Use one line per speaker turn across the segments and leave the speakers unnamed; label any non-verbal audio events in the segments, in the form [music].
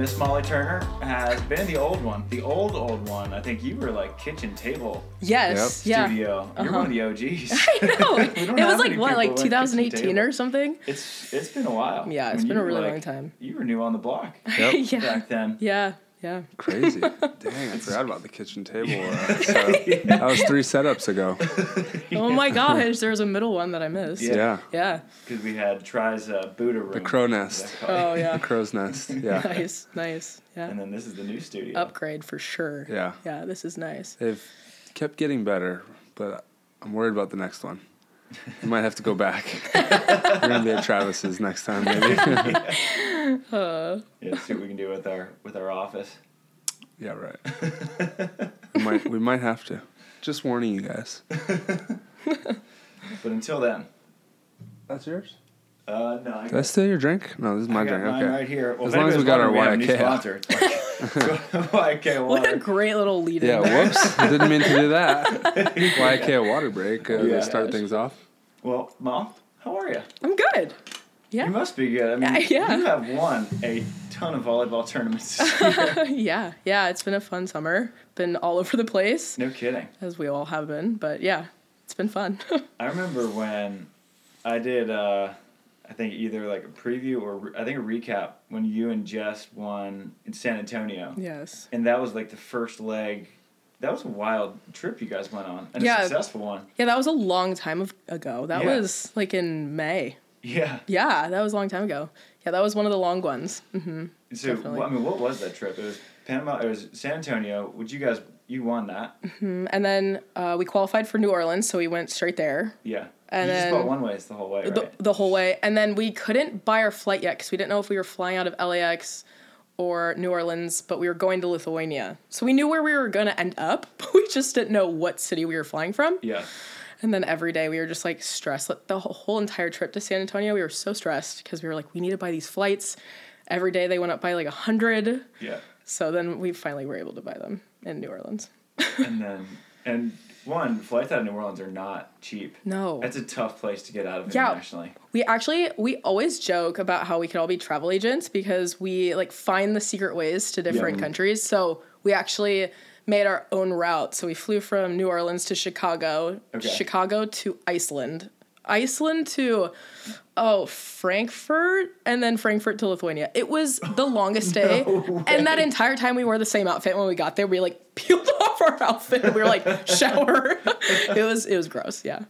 Miss Molly Turner has been the old one. The old, old one. I think you were like kitchen table
Yes. Yeah.
studio. You're one of uh-huh. the OGs. [laughs]
I know. [laughs] It was like what, like
like
2018 or something.
It's it's been a while.
Yeah,
I
it's
mean,
been a really
like-
long time.
You were new on the block [laughs]
yeah.
back then.
Yeah. Yeah.
Crazy. [laughs] Dang, I forgot about the kitchen table. Uh, [laughs] setup. That was three setups ago. [laughs]
Oh my gosh, there was a middle one that I missed.
Yeah.
Yeah.
Yeah.
Because we had Tri's uh, Buddha room.
The crow nest.
Oh yeah.
The crow's nest. Yeah.
nice. Nice. Yeah.
And then this is the new studio.
Upgrade for sure.
Yeah.
Yeah. This is nice.
They've kept getting better, but I'm worried about the next one. We might have to go back. [laughs] We're gonna be at Travis's next time, maybe.
Uh, [laughs]
Yeah, see what we can do with our with our office.
yeah, right. [laughs] We might we might have to. Just warning you guys.
But until then,
That's yours.
Uh, no. I
Did I steal your drink? No, this is my
I got
drink.
mine
Okay.
right here. Well,
As long as we got our
wondering, we have a new
YK.
sponsor. [laughs] [laughs] It's YK
what a great little lead
Yeah,
in there.
whoops. [laughs] Didn't mean to do that. Waiakea water break. Uh,
Yeah.
They start things off.
Well, Mom, how are you?
I'm good. Yeah.
You must be good. I mean,
Yeah.
you have won a ton of volleyball tournaments this year.
yeah. Yeah. It's been a fun summer. Been all over the place,
no kidding.
as we all have been. But yeah, it's been fun.
I remember when I did, uh, I think either like a preview or re- I think a recap when you and Jess won in San Antonio.
yes.
And that was like the first leg. That was a wild trip you guys went on and
Yeah.
a successful one.
Yeah, that was a long time ago. That
Yeah.
was like in May.
Yeah.
Yeah, that was a long time ago. Yeah, that was one of the long ones. hmm
So wh- I mean, what was that trip? It was Panama. It was San Antonio. Would you guys? You won that.
And then uh, we qualified for New Orleans, so we went straight there
Yeah.
And
you
then-
just bought one ways the whole way, right?
the, the whole way. And then we couldn't buy our flight yet because we didn't know if we were flying out of LAX or New Orleans, but we were going to Lithuania. So we knew where we were going to end up, [laughs] but we just didn't know what city we were flying from.
yeah.
And then every day we were just like stressed. Like, The whole whole entire trip to San Antonio, we were so stressed because we were like, we need to buy these flights. Every day they went up by like a hundred.
Yeah.
So then we finally were able to buy them in New Orleans. [laughs]
and then and one flights out of New Orleans are not cheap.
No.
That's a tough place to get out of
Yeah.
internationally.
We actually we always joke about how we could all be travel agents because we like find the secret ways to different
Yeah.
countries. So we actually made our own route. So we flew from New Orleans to Chicago,
Okay.
Chicago to Iceland, Iceland to oh Frankfurt, and then Frankfurt to Lithuania. It was the [laughs] longest day, and that entire time we wore the same outfit. When we got there, we like [laughs] peeled off our outfit. and We were like shower. [laughs] it was it was gross. Yeah,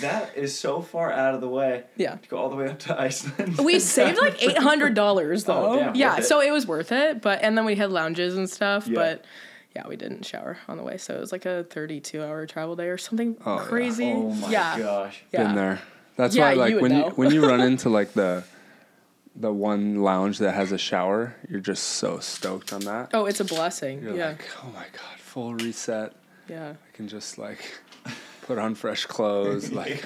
That is so far out of the way.
yeah.
To go all the way up to Iceland.
We saved like eight hundred dollars oh, though.
Oh, damn,
yeah,
worth it.
so it was worth it. But and then we had lounges and stuff.
Yeah.
But yeah, we didn't shower on the way, so it was like a thirty-two hour travel day or something
Oh, yeah.
crazy.
oh my
yeah,
gosh.
yeah.
Been there. That's
Yeah,
why, like,
you
when
know.
you when you run into [laughs] like the the one lounge that has a shower, you're just so stoked on that.
Oh, it's a blessing.
You're
yeah,
like, oh my god, full reset.
yeah.
I can just like put on fresh clothes, like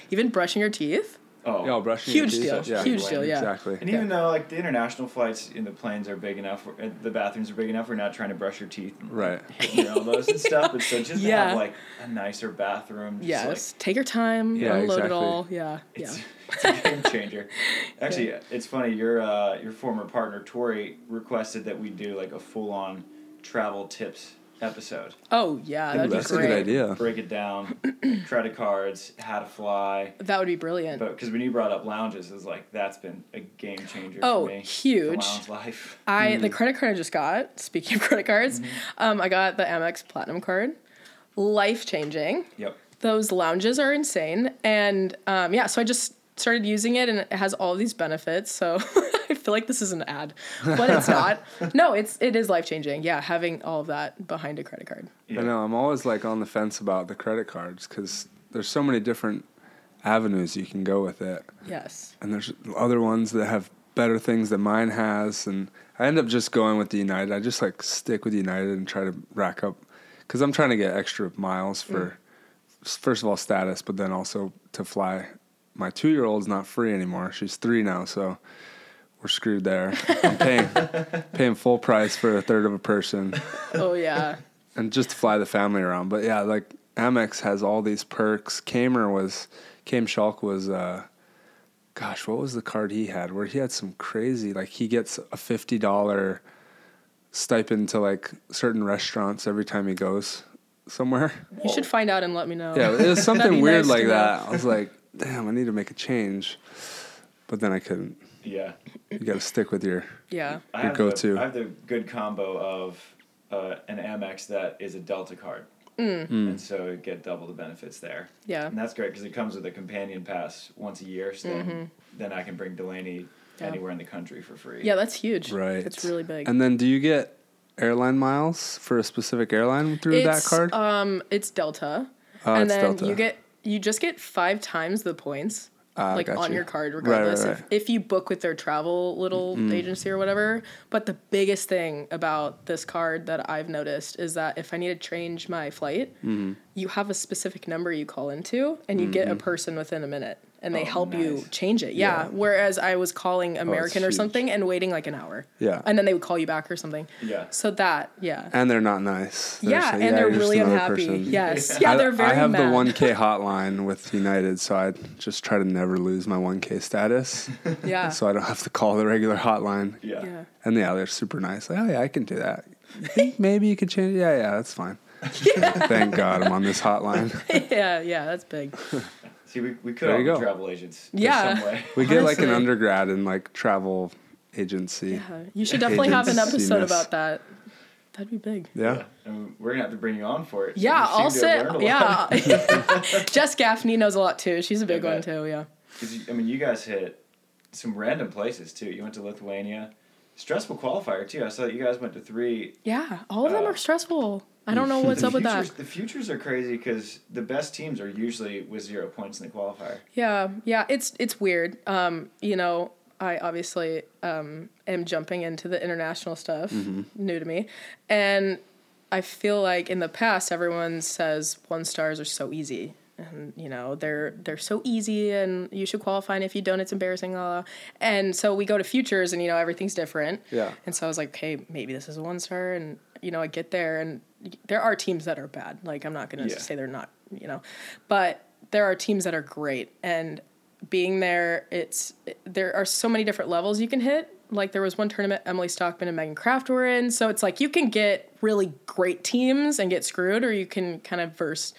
[laughs]
Even brushing your teeth.
Oh.
yo, brushing
Huge
your
deal.
Yeah,
Huge deal. Yeah.
exactly.
And even though like the international flights in the planes are big enough, uh, the bathrooms are big enough, we're not trying to brush your teeth and
Right. [laughs]
hitting your elbows and stuff. But so just to
Yeah.
have like a nicer bathroom. Just,
Yes. Take your time.
Yeah,
unload
exactly.
it all. Yeah.
It's,
yeah. [laughs]
it's a game changer. [laughs] Actually, it's funny. Your uh, your former partner Tori requested that we do like a full on travel tips episode.
Oh yeah, that'd be
That's a good idea.
Break it down, [clears throat] credit cards, how to fly.
That would be brilliant.
But because when you brought up lounges, it's like that's been a game changer
Oh,
for me.
huge.
The lounge life.
I the credit card I just got. Speaking of credit cards, um, I got the Amex Platinum card. Life changing.
Yep.
Those lounges are insane, and um, yeah, so I just started using it, and it has all these benefits. So [laughs] I feel like this is an ad, but it's not. [laughs] no, it's it is life changing. Yeah, having all of that behind a credit card.
Yeah.
I know. I'm always like on the fence about the credit cards because there's so many different avenues you can go with it,
Yes.
and there's other ones that have better things than mine has, and I end up just going with the United. I just like stick with United and try to rack up because I'm trying to get extra miles for mm. first of all status, but then also to fly. My two year old's not free anymore. She's three now, so we're screwed there. I'm paying [laughs] paying full price for a third of a person
Oh yeah.
and just to fly the family around. But yeah, like Amex has all these perks. Kamer was Chaim Schalk was uh, gosh, what was the card he had? Where he had some crazy, like he gets a fifty dollar stipend to like certain restaurants every time he goes somewhere.
You should find out and let me know.
Yeah, it was [laughs] something weird
nice
like that. I was like, damn, I need to make a change, but then I couldn't.
Yeah.
You got to stick with your.
Yeah.
I
Your go-to.
I have the good combo of uh, an Amex that is a Delta card.
Mm.
And so you get double the benefits there.
Yeah.
And that's great because it comes with a companion pass once a year. So then, then I can bring Delaney
Mm-hmm. Yeah.
anywhere in the country for free.
Yeah, that's huge.
Right.
It's really big.
And then, do you get airline miles for a specific airline through that card?
Um, it's Delta.
Oh,
and
it's
then
Delta.
you get you just get five times the points.
Ah,
like on
you.
your card
Right, right,
regardless
right.
If, if you book with their travel little agency or whatever but the biggest thing about this card that i've noticed is that if i need to change my flight
Mm-hmm.
you have a specific number you call into and you get a person within a minute and they
Oh,
help you change it yeah.
Yeah.
whereas i was calling oh, american or
huge.
something and waiting like an hour
Yeah.
and then they would call you back or something
Yeah.
so that yeah
and they're not nice. They're
yeah
saying,
and they're really
another
unhappy
person."
yes [laughs] yeah
I,
they're very
I have
mad.
the 1K hotline with United, so I just try to never lose my 1K status, [laughs]
yeah
so I don't have to call the regular hotline.
Yeah.
yeah
And yeah, they're super nice. Like, oh yeah, I can do that. Maybe you could change? it. Yeah, yeah, that's fine. [laughs] Thank God I'm on this hotline.
yeah yeah that's big
See, we, we could
There
all
you
be
go.
travel agents.
Yeah.
Some way. [laughs]
We get like an undergrad in like travel agency.
Yeah, you should definitely have an episode about that. That'd be big.
Yeah.
And we're gonna have to bring you on for it.
Yeah, I'll
seem to have
sit.
learned a lot.
Yeah, [laughs] [laughs] Jess Gaffney knows a lot too. She's a big one too. Yeah.
'Cause you- I mean, you guys hit some random places too. You went to Lithuania. Stressful qualifier too. I saw that you guys went to three.
Yeah, all of them
Uh,
are stressful. I don't know what's
the
up with that.
The futures are crazy because the best teams are usually with zero points in the qualifier.
Yeah, yeah, it's it's weird. Um, you know, I obviously um am jumping into the international stuff,
Mm-hmm.
new to me, and I feel like in the past everyone says one stars are so easy. And you know they're they're so easy, and you should qualify. And if you don't, it's embarrassing. Blah, blah. And so we go to futures, and you know everything's different.
Yeah.
And so I was like, okay, maybe this is a one star, and you know I get there, and there are teams that are bad. Like I'm not gonna
Yeah.
say they're not, you know, but there are teams that are great, and being there, it's there are so many different levels you can hit. Like there was one tournament Emily Stockman and Megan Kraft were in, so it's like you can get really great teams and get screwed, or you can kind of verse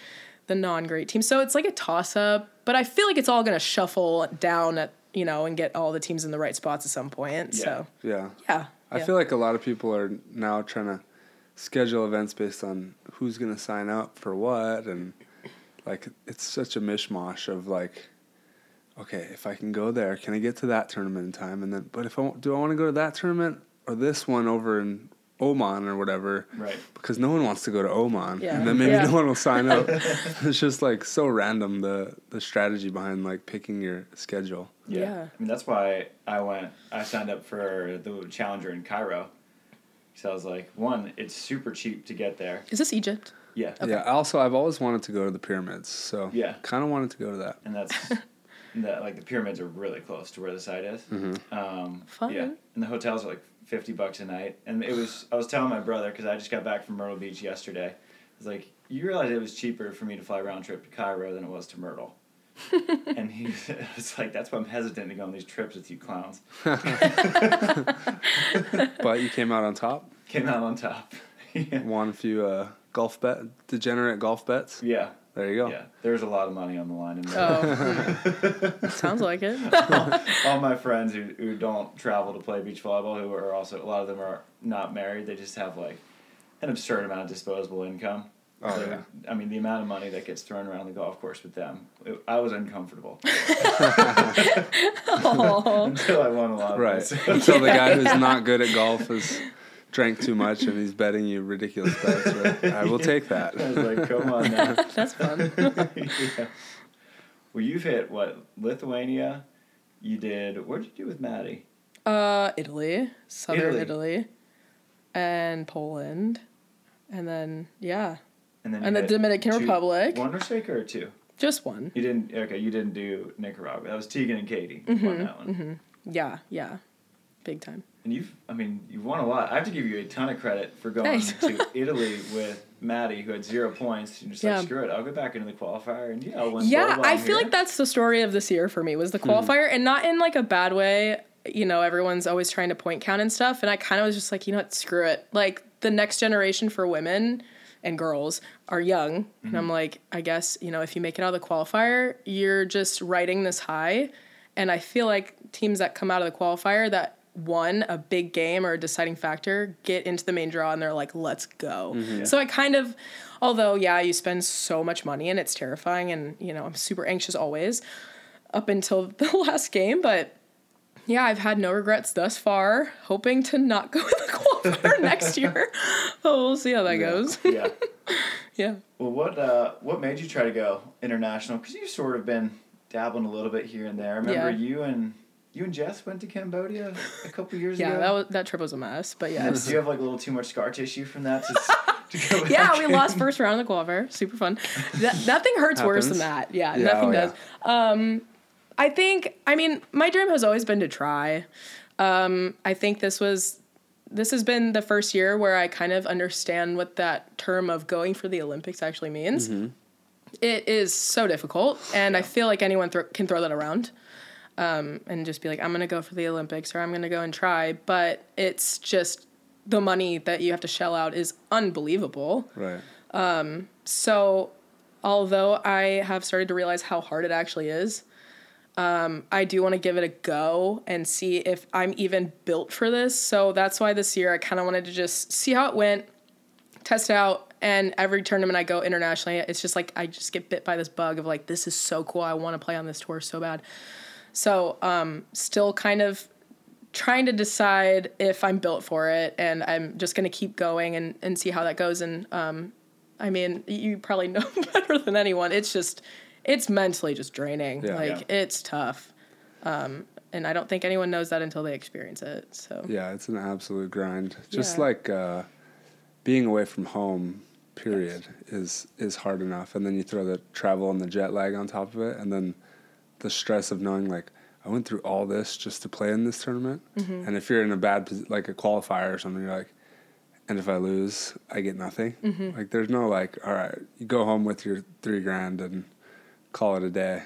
the non-great teams. So it's like a toss-up, but I feel like it's all gonna shuffle down at you know and get all the teams in the right spots at some point. So
Yeah.
yeah,
I
yeah.
feel like a lot of people are now trying to schedule events based on who's going to sign up for what and like it's such a mishmash of like okay, if I can go there, can I get to that tournament in time and then but if I do I want to go to that tournament or this one over in Oman or whatever?
Right.
Because no one wants to go to Oman,
Yeah.
and then maybe
Yeah.
no one will sign up. [laughs] it's just like so random the the strategy behind like picking your schedule.
Yeah.
I mean, that's why I went. I signed up for the Challenger in Cairo. So I was like, one, it's super cheap to get there.
Is this Egypt?
Yeah.
Yeah. Also, I've always wanted to go to the pyramids, so
Yeah.
kind of wanted to go to that.
and that's [laughs] that like the pyramids are really close to where the site is. Um,
Fun.
Yeah, and the hotels are like fifty bucks a night, and it was. I was telling my brother because I just got back from Myrtle Beach yesterday. I was like, "You realize it was cheaper for me to fly round trip to Cairo than it was to Myrtle." [laughs] and he [laughs] was like, "That's why I'm hesitant to go on these trips with you clowns." [laughs]
But you came out on top.
Came out on top. yeah.
Won a few uh, golf bet, degenerate golf bets.
Yeah.
There you go.
Yeah, there's a lot of money on the line in there.
Oh, sounds like it.
All my friends who, who don't travel to play beach volleyball, who are also a lot of them are not married. They just have like an absurd amount of disposable income.
Oh,
So,
yeah.
I mean, the amount of money that gets thrown around the golf course with them, it, I was uncomfortable
Oh, [laughs] [laughs]
until I won a lot. Of
Right.
it. So- [laughs]
Until the guy who's not good at golf has drank too much and he's betting you ridiculous bets. Right? I will take that.
I was like, come on now.
that's fun.
yeah. Well, you've hit what Lithuania. You did. What did you do with Maddie?
Uh, Italy, southern
Italy.
Italy, and Poland, and then yeah,
And then
and the Dominican
two-
Republic.
One racetracker or two?
Just one.
You didn't. Okay, you didn't do Nicaragua. That was Tegan and Katie.
Mm-hmm,
Won that one.
Yeah, yeah, big time.
And you've, I mean, you've won a lot. I have to give you a ton of credit for going to [laughs] Italy with Maddie, who had zero points, and just
Yeah.
like, screw it, I'll go back into the qualifier, and yeah, I'll win.
Yeah, I feel
here.
like that's the story of this year for me was the qualifier and not in like a bad way. You know, everyone's always trying to point count and stuff. And I kind of was just like, you know what, screw it. Like the next generation for women and girls are young. And I'm mm-hmm. like, I guess, you know, if you make it out of the qualifier, you're just riding this high. And I feel like teams that come out of the qualifier that won a big game or a deciding factor get into the main draw and they're like, let's go. Mm-hmm, so I kind of, although, yeah, you spend so much money and it's terrifying and, you know, I'm super anxious always up until [laughs] the last game, but yeah, I've had no regrets thus far. Hoping to not go [laughs] in the qualifier next [laughs] year. [laughs] Oh, we'll see how that goes.
yeah.
yeah.
Well, what uh, what made you try to go international? Because you've sort of been dabbling a little bit here and there. I remember
Yeah.
you and you and Jess went to Cambodia a couple years
Yeah,
ago.
that was that trip was a mess, but yeah.
Do you have like a little too much scar tissue from that? To, to go
yeah, we
in?
lost first round of the qualifier. Super fun. That, nothing hurts worse than that. Yeah,
Yeah,
nothing
oh, yeah.
does. Um, I think. I mean, my dream has always been to try. Um, I think this was. This has been the first year where I kind of understand what that term of going for the Olympics actually means. It is so difficult, and I feel like anyone thro- can throw that around um, and just be like, I'm going to go for the Olympics or I'm going to go and try. But it's just the money that you have to shell out is unbelievable.
Right.
So, although I have started to realize how hard it actually is, um, I do want to give it a go and see if I'm even built for this. So that's why this year I kind of wanted to just see how it went, test it out, and every tournament I go internationally, it's just like I just get bit by this bug of like this is so cool. I want to play on this tour so bad. So, um, still kind of trying to decide if I'm built for it, and I'm just gonna keep going and and see how that goes. And um, I mean, you probably [laughs] know better than anyone. It's just, it's mentally just draining.
Yeah.
like it's tough. Um, and I don't think anyone knows that until they experience it. So
Yeah, it's an absolute grind. Just
Yeah.
like uh, being away from home, period, is is hard enough, and then you throw the travel and the jet lag on top of it, and then the stress of knowing like I went through all this just to play in this tournament,
Mm-hmm.
and if you're in a bad like a qualifier or something, you're like, and if I lose, I get nothing.
Mm-hmm.
Like there's no like, all right, you go home with your three grand and call it a day.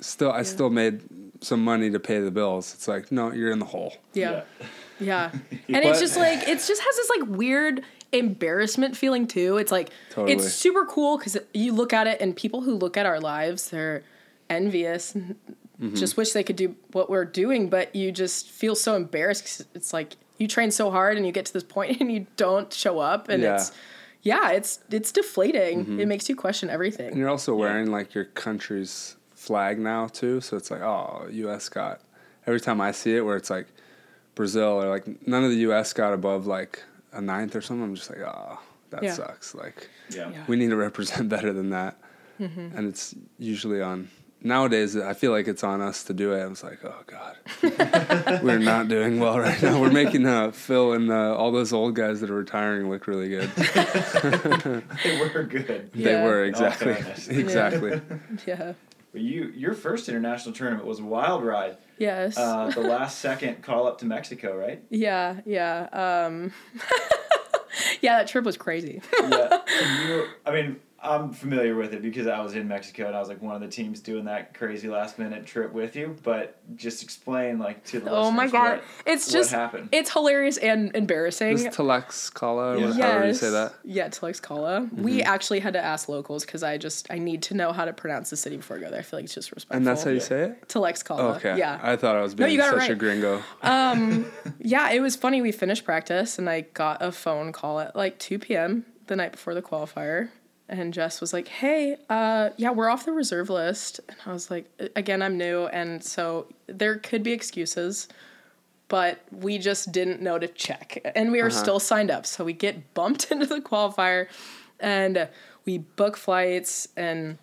Still, I still made some money to pay the bills. It's like, no, you're in the hole.
yeah, yeah. [laughs] and it's just like it just has this like weird embarrassment feeling too. It's like
Totally.
it's super cool because you look at it and people who look at our lives, they're envious. and
Mm-hmm.
Just wish they could do what we're doing, but you just feel so embarrassed. 'cause it's like you train so hard and you get to this point [laughs] and you don't show up, and
Yeah.
it's yeah, it's it's deflating.
Mm-hmm.
It makes you question everything.
And you're also wearing like your country's flag now too, so it's like, oh, U.S. got. Every time I see it, where it's like Brazil or like none of the U.S. got above like a ninth or something, I'm just like, oh, that
Yeah.
sucks. Like
Yeah.
Yeah.
we need to represent [laughs] better than that,
Mm-hmm.
and it's usually on. Nowadays, I feel like it's on us to do it. I was like, oh god, [laughs] we're not doing well right now. We're making uh, Phil and uh, all those old guys that are retiring look really good. [laughs] [laughs]
They were good.
They
Yeah.
were exactly,
fairness.
exactly.
Yeah.
But you, your first international tournament was a wild ride.
Yes.
Uh, the last second call up to Mexico, right?
Yeah, yeah. Um Yeah, that trip was crazy.
Yeah. You, I mean, I'm familiar with it because I was in Mexico and I was like one of the teams doing that crazy last minute trip with you. But just explain like to the
oh my god.
what-
it's
what
just
happened.
it's hilarious and embarrassing.
This Tlaxcala, or
Yeah.
what- you say that. Mm-hmm.
Yeah, Tlaxcala. We actually had to ask locals because I just I need to know how to pronounce the city before I go there. I feel like it's just respectful.
And that's how you say it?
Tlaxcala.
Okay.
Yeah.
I thought I was being
you got it
such a
right.
gringo. [laughs]
yeah, it was funny. We finished practice and I got a phone call at like 2 p.m. the night before the qualifier. And Jess was like, hey, uh, yeah, we're off the reserve list. And I was like, again, I'm new. And so there could be excuses, but we just didn't know to check. And we were still signed up. So we get bumped [laughs] into the qualifier and we book flights and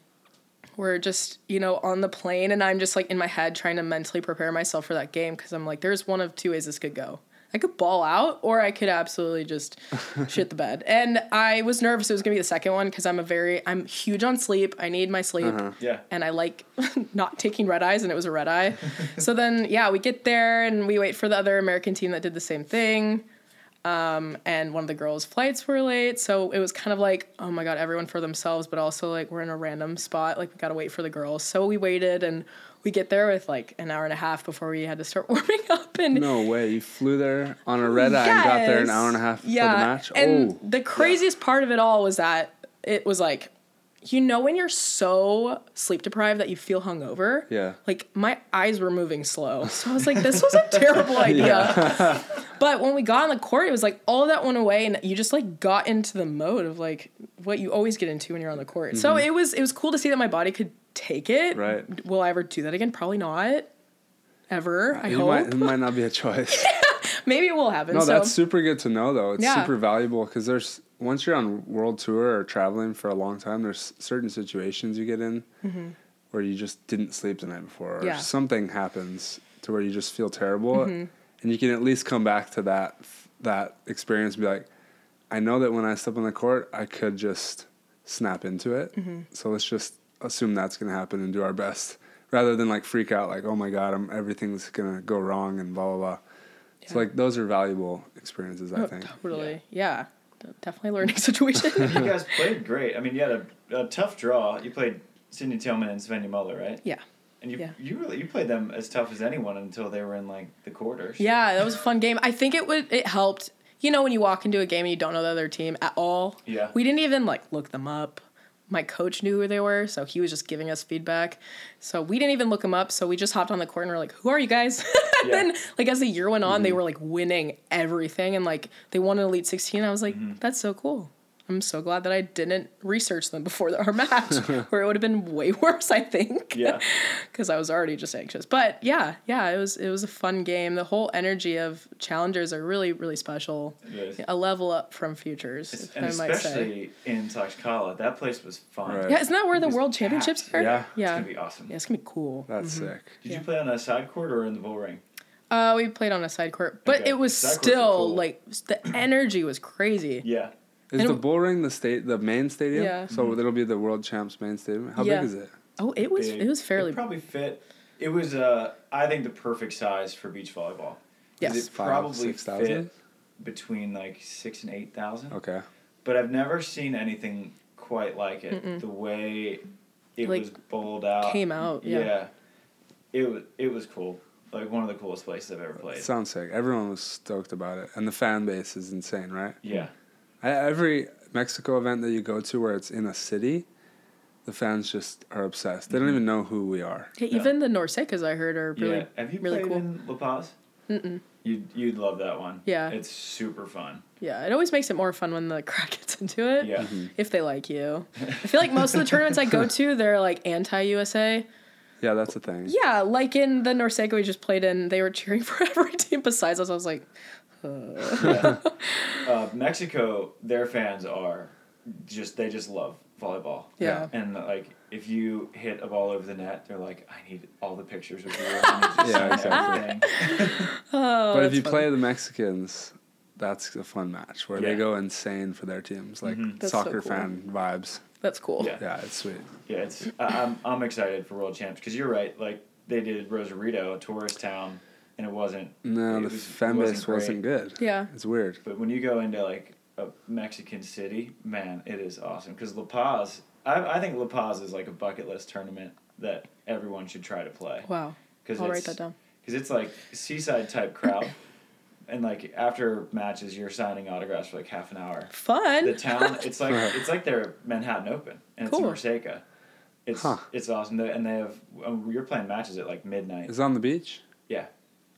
we're just you know on the plane and i'm just like in my head trying to mentally prepare myself for that game because i'm like there's one of two ways this could go i I could ball out or I could absolutely just [laughs] shit the bed. And I was nervous it was gonna be the second one because I'm a very I'm huge on sleep. I need my sleep.
Yeah.
And I like [laughs] not taking red eyes, and it was a red eye. [laughs] so then, yeah, we get there and we wait for the other American team that did the same thing. Um, and one of the girls' flights were late, so it was kind of like, oh my god, everyone for themselves, but also like we're in a random spot, like we gotta wait for the girls. So we waited, and we get there with like an hour and a half before we had to start [laughs] warming up. And
No way. You flew there on a red eye and got there an hour and a half
yeah.
for the match.
And
oh,
the craziest part of it all was that it was like, you know, when you're so sleep deprived that you feel hungover.
Yeah.
Like my eyes were moving slow, so I was like, this was a [laughs] terrible idea. [laughs] but when we got on the court, it was like all of that went away, and you just like got into the mode of like what you always get into when you're on the court. So mm-hmm. it was it was cool to see that my body could take it.
Mm-hmm. Right.
Will I ever do that again? Probably not. Ever. I
it
hope.
might, it might not be a choice. [laughs]
Maybe it will happen.
No,
so.
that's super good to know though. It's
Yeah.
super valuable because there's once you're on world tour or traveling for a long time, there's certain situations you get in where you just didn't sleep the night before, or
Mm-hmm. Yeah. Mm-hmm.
something happens to where you just feel terrible, and you can at least come back to that that experience and be like, I know that when I step on the court, I could just snap into it.
Mm-hmm.
So let's just assume that's gonna happen and do our best, rather than like freak out like, oh my god, I'm everything's gonna go wrong and blah blah blah. So like those are valuable experiences, I
Oh,
think.
Totally. Yeah. D- Definitely learning [laughs] situation. [laughs]
You guys [laughs] played great. I mean, you had a, a tough draw. You played Cinja Tillmann and Svenja Muller, right?
yeah.
And you
Yeah.
you really you played them as tough as anyone until they were in like the quarters.
Yeah, that was a fun game. I think it would it helped. You know when you walk into a game and you don't know the other team at all.
Yeah.
We didn't even like look them up. My coach knew who they were, so he was just giving us feedback. So we didn't even look them up. So we just hopped on the court and we're like, "Who are you guys?" [laughs] and
Yeah.
then, like as the year went on, they were like winning everything, and like they won an Elite Sixteen. I was like,
Mm-hmm.
"That's so cool." I'm so glad that I didn't research them before our match, [laughs] where it would have been way [laughs] worse. I think.
Yeah. [laughs]
because I was already just anxious. But yeah, yeah, it was it was a fun game. The whole energy of challengers are really really special.
It is.
A level up from futures, if
And
I might say.
especially in Tlaxcala, that place was fun.
Right.
Yeah, isn't that where
It
the World
packed.
Championships are?
Yeah.
It's
yeah,
gonna be awesome.
yeah. It's gonna be cool.
That's sick.
Did
Yeah.
you play on a side court or in the bull ring?
Uh, we played on a side court, but
Okay.
it was
Side
still
cool.
like the energy was crazy.
Yeah.
Is
And
the
it-
bull ring the state the main stadium?
Yeah.
So it'll be the world champs main stadium. How
Yeah.
big is it?
Oh, it was
Big.
it was fairly
It probably fit. It was uh I think the perfect size for beach volleyball.
Yes.
It
Five,
probably
six thousand?
fit between like six and eight thousand.
Okay.
But I've never seen anything quite like it. The way it
Like,
was bowled out.
came out, yeah.
It was it was cool. Like one of the coolest places I've ever played.
Sounds sick. Everyone was stoked about it, and the fan base is insane, right?
yeah.
I, every Mexico event that you go to where it's in a city, the fans just are obsessed. They don't even know who we are.
Yeah, even the NORCECAs I heard are really
yeah. Have you
really
played
cool.
in La Paz? Mm-mm. You'd, you'd love that one.
Yeah.
It's super fun.
Yeah, it always makes it more fun when the [laughs] crowd gets into it.
Yeah.
Mm-hmm.
If they like you. [laughs] I feel like most of the tournaments I go to, they're like anti USA.
Yeah, that's a thing.
Yeah, like in the NORCECA we just played in, they were cheering [laughs] for every team besides us. I was like, [laughs]
Uh, Mexico, their fans are just, they just love volleyball.
yeah.
And like, if you hit a ball over the net, they're like, I need all the pictures of you. I need to
Yeah,
sign everything. [laughs]
Oh,
but if you
fun.
play the Mexicans, that's a fun match where
Yeah.
they go insane for their teams, like
That's so
soccer
cool.
fan vibes.
That's cool.
Yeah.
Yeah, it's sweet.
Yeah, it's I- I'm I'm excited for world champs because you're right. Like they did Rosarito, a tourist town, and it wasn't.
No,
it
the
was- it
fan base
great.
wasn't good.
Yeah.
It's weird.
But when you go into like a Mexican city, man, it is awesome. Because La Paz, I I think La Paz is like a bucket list tournament that everyone should try to play.
Wow.
Because
I'll write that down.
Because it's like seaside type crowd, [coughs] and like after matches, you're signing autographs for like half an hour.
Fun.
The town, [laughs] it's like it's like their Manhattan Open, and
Cool.
it's in Orseca. It's
Huh.
it's awesome, and they have um, you're playing matches at like midnight.
Is it on the beach?
Yeah,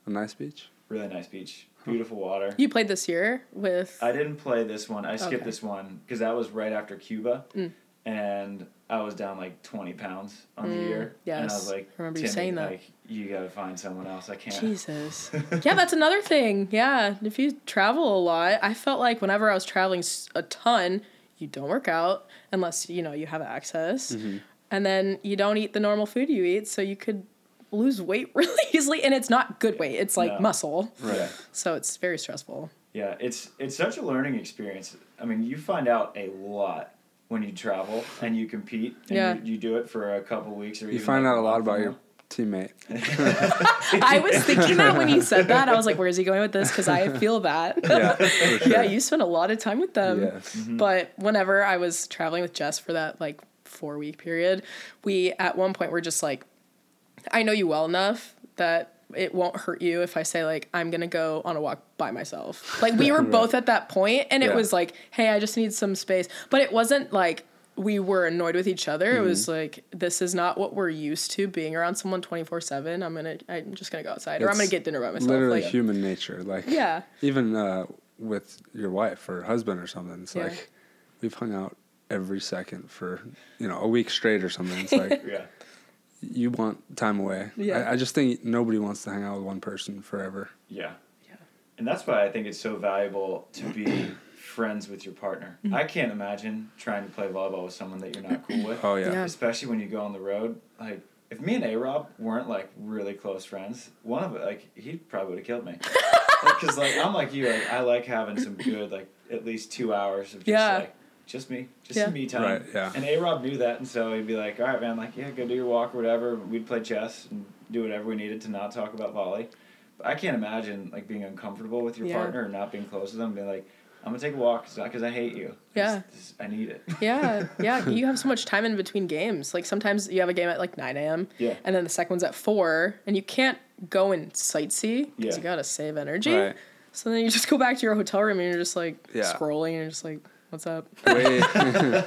A nice beach?
really nice beach, beautiful water.
you played this year with.
I didn't play this one. I skipped
Okay.
this one because that was right after Cuba,
Mm.
and I was down like twenty pounds on the year. and I was like,
I remember you
Timmy,
saying that.
Like, you gotta find someone else. I can't.
Jesus. [laughs] yeah, that's another thing. Yeah, if you travel a lot, I felt like whenever I was traveling a ton, you don't work out unless you know you have access,
Mm-hmm.
and then you don't eat the normal food you eat, so you could lose weight [laughs] really easily, and it's not good weight. It's like
No.
muscle,
Right.
so it's very stressful.
Yeah, it's it's such a learning experience. I mean, you find out a lot when you travel and you compete. And
Yeah.
You, you do it for a couple weeks or
You find
like
out a lot about your teammate. [laughs]
I was thinking that when you said that, I was like, "Where is he going with this?" Because I feel that. [laughs]
Yeah, sure.
yeah, you spent a lot of time with them.
Yes. Mm-hmm.
But whenever I was traveling with Jess for that like four week period, we at one point were just like, I know you well enough that it won't hurt you if I say like I'm gonna go on a walk by myself. Like we were [laughs] both at that point, and it was like, hey, I just need some space. But it wasn't like we were annoyed with each other. It was like this is not what we're used to being around someone twenty four seven. I'm gonna I'm just gonna go outside, or I'm gonna get dinner by myself.
Literally
like,
human nature. Like
Yeah.
even uh, with your wife or husband or something. It's
Yeah.
like we've hung out every second for you know a week straight or something. It's like [laughs]
Yeah.
You want time away.
Yeah.
I, I just think nobody wants to hang out with one person forever.
Yeah.
Yeah.
And that's why I think it's so valuable to be [coughs] friends with your partner.
Mm-hmm.
I can't imagine trying to play volleyball with someone that you're not cool with.
Oh yeah.
Yeah.
Especially when you go on the road. Like, if me and A Rob weren't like really close friends, one of it, like, he probably would have killed me. [laughs] Because, like, I'm like you, like, I like having some good, like, at least two hours of just,
Yeah.
like, just me, just
Yeah.
me time.
Right, yeah.
And A Rob knew that, and so he'd be like, all right, man, like, yeah, go do your walk or whatever. We'd play chess and do whatever we needed to not talk about volley. But I can't imagine, like, being uncomfortable with your
Yeah.
partner and not being close to them, and being like, I'm gonna take a walk. It's not because I hate you.
Yeah.
It's just- I need it.
Yeah, [laughs] yeah. You have so much time in between games. Like sometimes you have a game at like nine a.m.
Yeah.
and then the second one's at four, and you can't go and sightsee because
Yeah.
you gotta save energy.
Right.
So then you just go back to your hotel room and you're just like
Yeah.
scrolling and you're just like, "What's up?"
Way [laughs]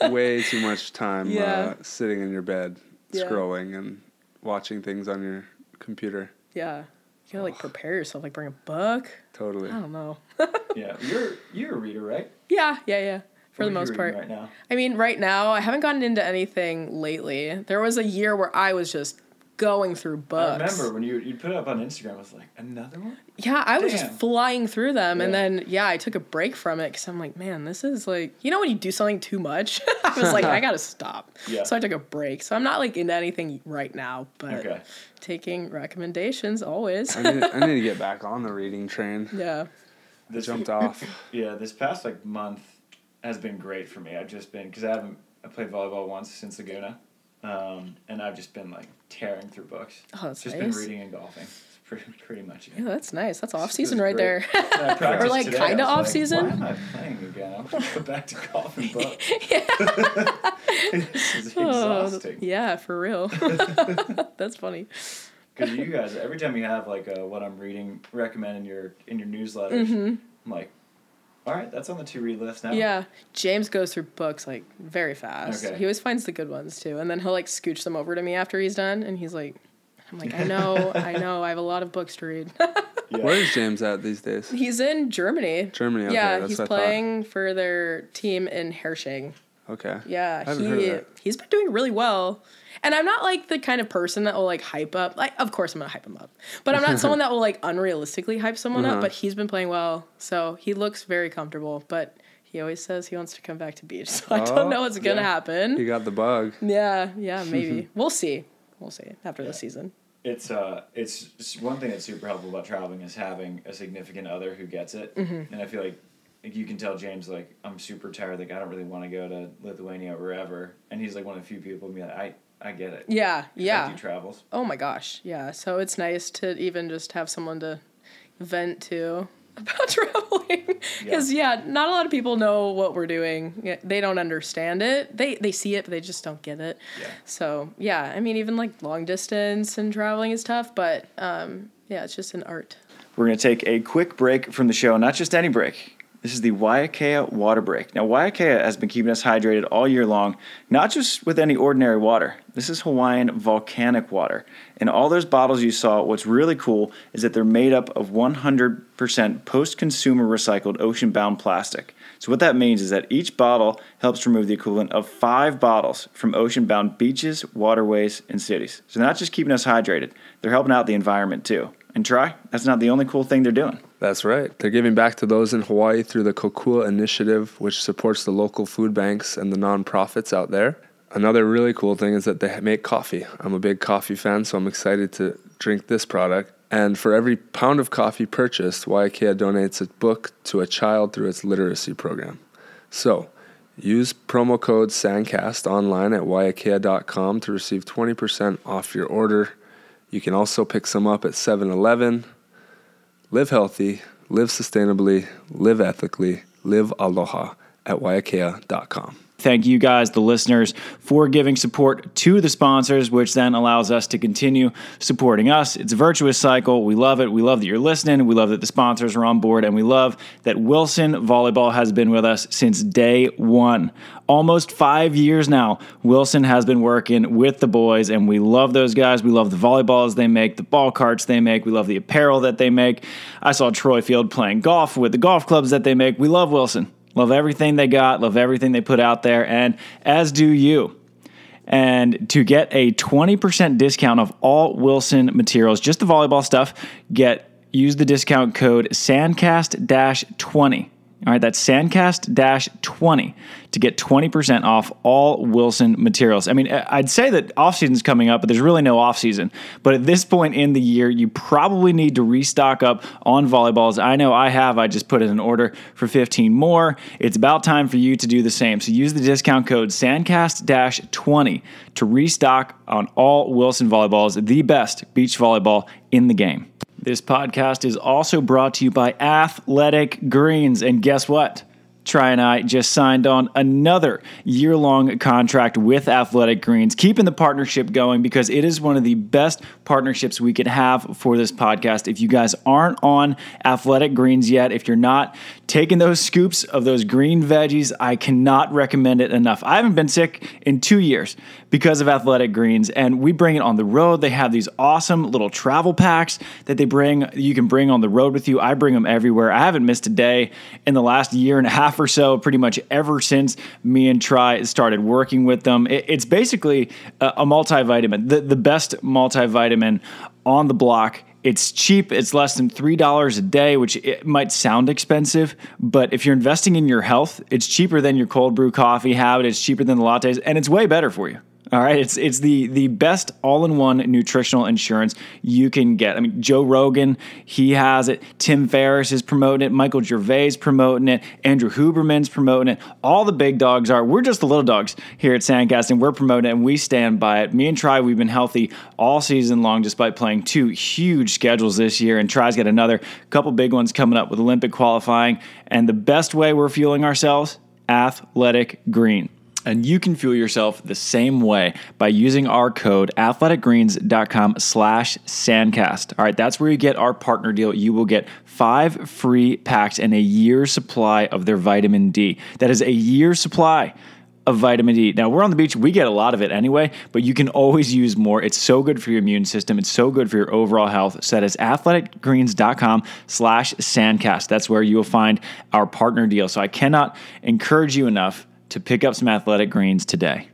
[laughs] way too much time
Yeah.
uh, sitting in your bed
Yeah.
scrolling and watching things on your computer.
yeah, you gotta like prepare yourself. Like bring a book.
Totally.
I don't know. [laughs]
Yeah, you're you're a reader, right?
yeah, yeah, yeah. For
What
the most part.
reading right now.
I mean, right now I haven't gotten into anything lately. There was a year where I was just going through books.
I remember when you you put it up on Instagram. I was like, another one.
Yeah, I was just flying through them, and then yeah, I took a break from it because I'm like, man, this is like, you know, when you do something too much, [laughs] I was like, I [laughs] gotta stop.
Yeah.
So I took a break. So I'm not like into anything right now, but
Okay.
taking recommendations always.
I need, I need to [laughs] get back on the reading train.
yeah,
This
Jumped off.
Yeah, this past like month has been great for me. I've just been because I haven't I played volleyball once since Laguna, um, and I've just been like tearing through books.
Oh, that's
just
nice.
been reading and golfing. It's pretty pretty much it.
yeah, that's nice. That's off season right
great.
there.
I [laughs]
like, kinda off
like,
season?
Why am I playing again? I want to go back to golf and books. [laughs] [laughs] this is
Oh,
exhausting.
yeah, for real. that's funny.
Because you guys, every time you have like a what I'm reading recommend in your in your newsletters, I'm like, all right, that's on the to read list now.
Yeah, James goes through books like very fast.
Okay.
He always finds the good ones too, and then he'll like scooch them over to me after he's done, and he's like, "I'm like, I know, [laughs] I know, I have a lot of books to read." [laughs]
Yeah.
Where is James at these days?
he's in Germany.
Germany. Okay,
yeah,
that's
he's
what I
playing for their team in Herrsching.
Okay.
Yeah,
I
he
heard of that.
he's been doing really well. And I'm not like the kind of person that will like hype up. Like, of course I'm gonna hype him up, but I'm not [laughs] someone that will like unrealistically hype someone
Uh-huh.
up. But he's been playing well, so he looks very comfortable. But he always says he wants to come back to beach, [laughs] so I
Oh,
don't know what's gonna
yeah.
happen.
He got the bug.
Yeah, yeah, maybe [laughs] we'll see. We'll see after
Yeah.
the season.
It's uh, it's, it's one thing that's super helpful about traveling is having a significant other who gets it,
Mm-hmm.
and I feel like, like you can tell James like I'm super tired, like I don't really want to go to Lithuania or wherever, and he's like one of the few people to be like I I get it.
Yeah, yeah.
I do travels.
Oh my gosh, yeah. So it's nice to even just have someone to vent to [laughs] about [laughs] traveling because yeah. not a lot of people know what we're doing. They don't understand it. They they see it, but they just don't get it.
Yeah.
So yeah, I mean, even like long distance and traveling is tough, but um, yeah, it's just an art.
We're going to take a quick break from the show, not just any break. This is the Waiakea water break. Now, Waiakea has been keeping us hydrated all year long, not just with any ordinary water. This is Hawaiian volcanic water. And all those bottles you saw, what's really cool is that they're made up of 100% post consumer recycled ocean bound plastic. So, what that means is that each bottle helps remove the equivalent of five bottles from ocean bound beaches, waterways, and cities. So, they're not just keeping us hydrated, they're helping out the environment too. And Tri, that's not the only cool thing they're doing.
That's right. They're giving back to those in Hawaii through the Kokua Initiative, which supports the local food banks and the nonprofits out there. another really cool thing is that they make coffee. I'm a big coffee fan, so I'm excited to drink this product. And for every pound of coffee purchased, Waiakea donates a book to a child through its literacy program. So, use promo code SANDCAST online at waiakea.com to receive 20% off your order. You can also pick some up at 7 Eleven. Live healthy, live sustainably, live ethically, live aloha at waiakea.com.
Thank you guys, the listeners, for giving support to the sponsors, which then allows us to continue supporting us. It's a virtuous cycle. We love it. We love that you're listening. We love that the sponsors are on board. And we love that Wilson Volleyball has been with us since day one. Almost five years now, Wilson has been working with the boys, and we love those guys. We love the volleyballs they make, the ball carts they make. We love the apparel that they make. I saw Troy Field playing golf with the golf clubs that they make. We love Wilson. Love everything they got, love everything they put out there, and as do you. And to get a 20% discount of all Wilson materials, just the volleyball stuff, get use the discount code SANDCAST-20 all right, that's Sandcast 20 to get 20% off all Wilson materials. I mean, I'd say that off season's coming up, but there's really no off season. But at this point in the year, you probably need to restock up on volleyballs. I know I have. I just put in an order for 15 more. It's about time for you to do the same. So use the discount code Sandcast 20 to restock on all Wilson volleyballs, the best beach volleyball in the game. This podcast is also brought to you by Athletic Greens. And guess what? Tri and I just signed on another year long contract with Athletic Greens, keeping the partnership going because it is one of the best partnerships we could have for this podcast. If you guys aren't on Athletic Greens yet, if you're not taking those scoops of those green veggies, I cannot recommend it enough. I haven't been sick in two years because of Athletic Greens, and we bring it on the road. They have these awesome little travel packs that they bring, you can bring on the road with you. I bring them everywhere. I haven't missed a day in the last year and a half or so, pretty much ever since me and Tri started working with them. It's basically a multivitamin, the, the best multivitamin on the block. It's cheap. It's less than $3 a day, which it might sound expensive, but if you're investing in your health, it's cheaper than your cold brew coffee habit. It's cheaper than the lattes, and it's way better for you. All right, it's it's the the best all-in-one nutritional insurance you can get. I mean, Joe Rogan, he has it. Tim Ferriss is promoting it. Michael Gervais promoting it. Andrew Huberman's promoting it. All the big dogs are. We're just the little dogs here at Sandcast, and we're promoting it, and we stand by it. Me and Tri, we've been healthy all season long, despite playing two huge schedules this year. And Tri's got another couple big ones coming up with Olympic qualifying. And the best way we're fueling ourselves, athletic green. And you can fuel yourself the same way by using our code athleticgreens.com slash sandcast. All right, that's where you get our partner deal. You will get five free packs and a year's supply of their vitamin D. That is a year's supply of vitamin D. Now, we're on the beach, we get a lot of it anyway, but you can always use more. It's so good for your immune system. It's so good for your overall health. So that is athleticgreens.com slash sandcast. That's where you will find our partner deal. So I cannot encourage you enough to pick up some athletic greens today.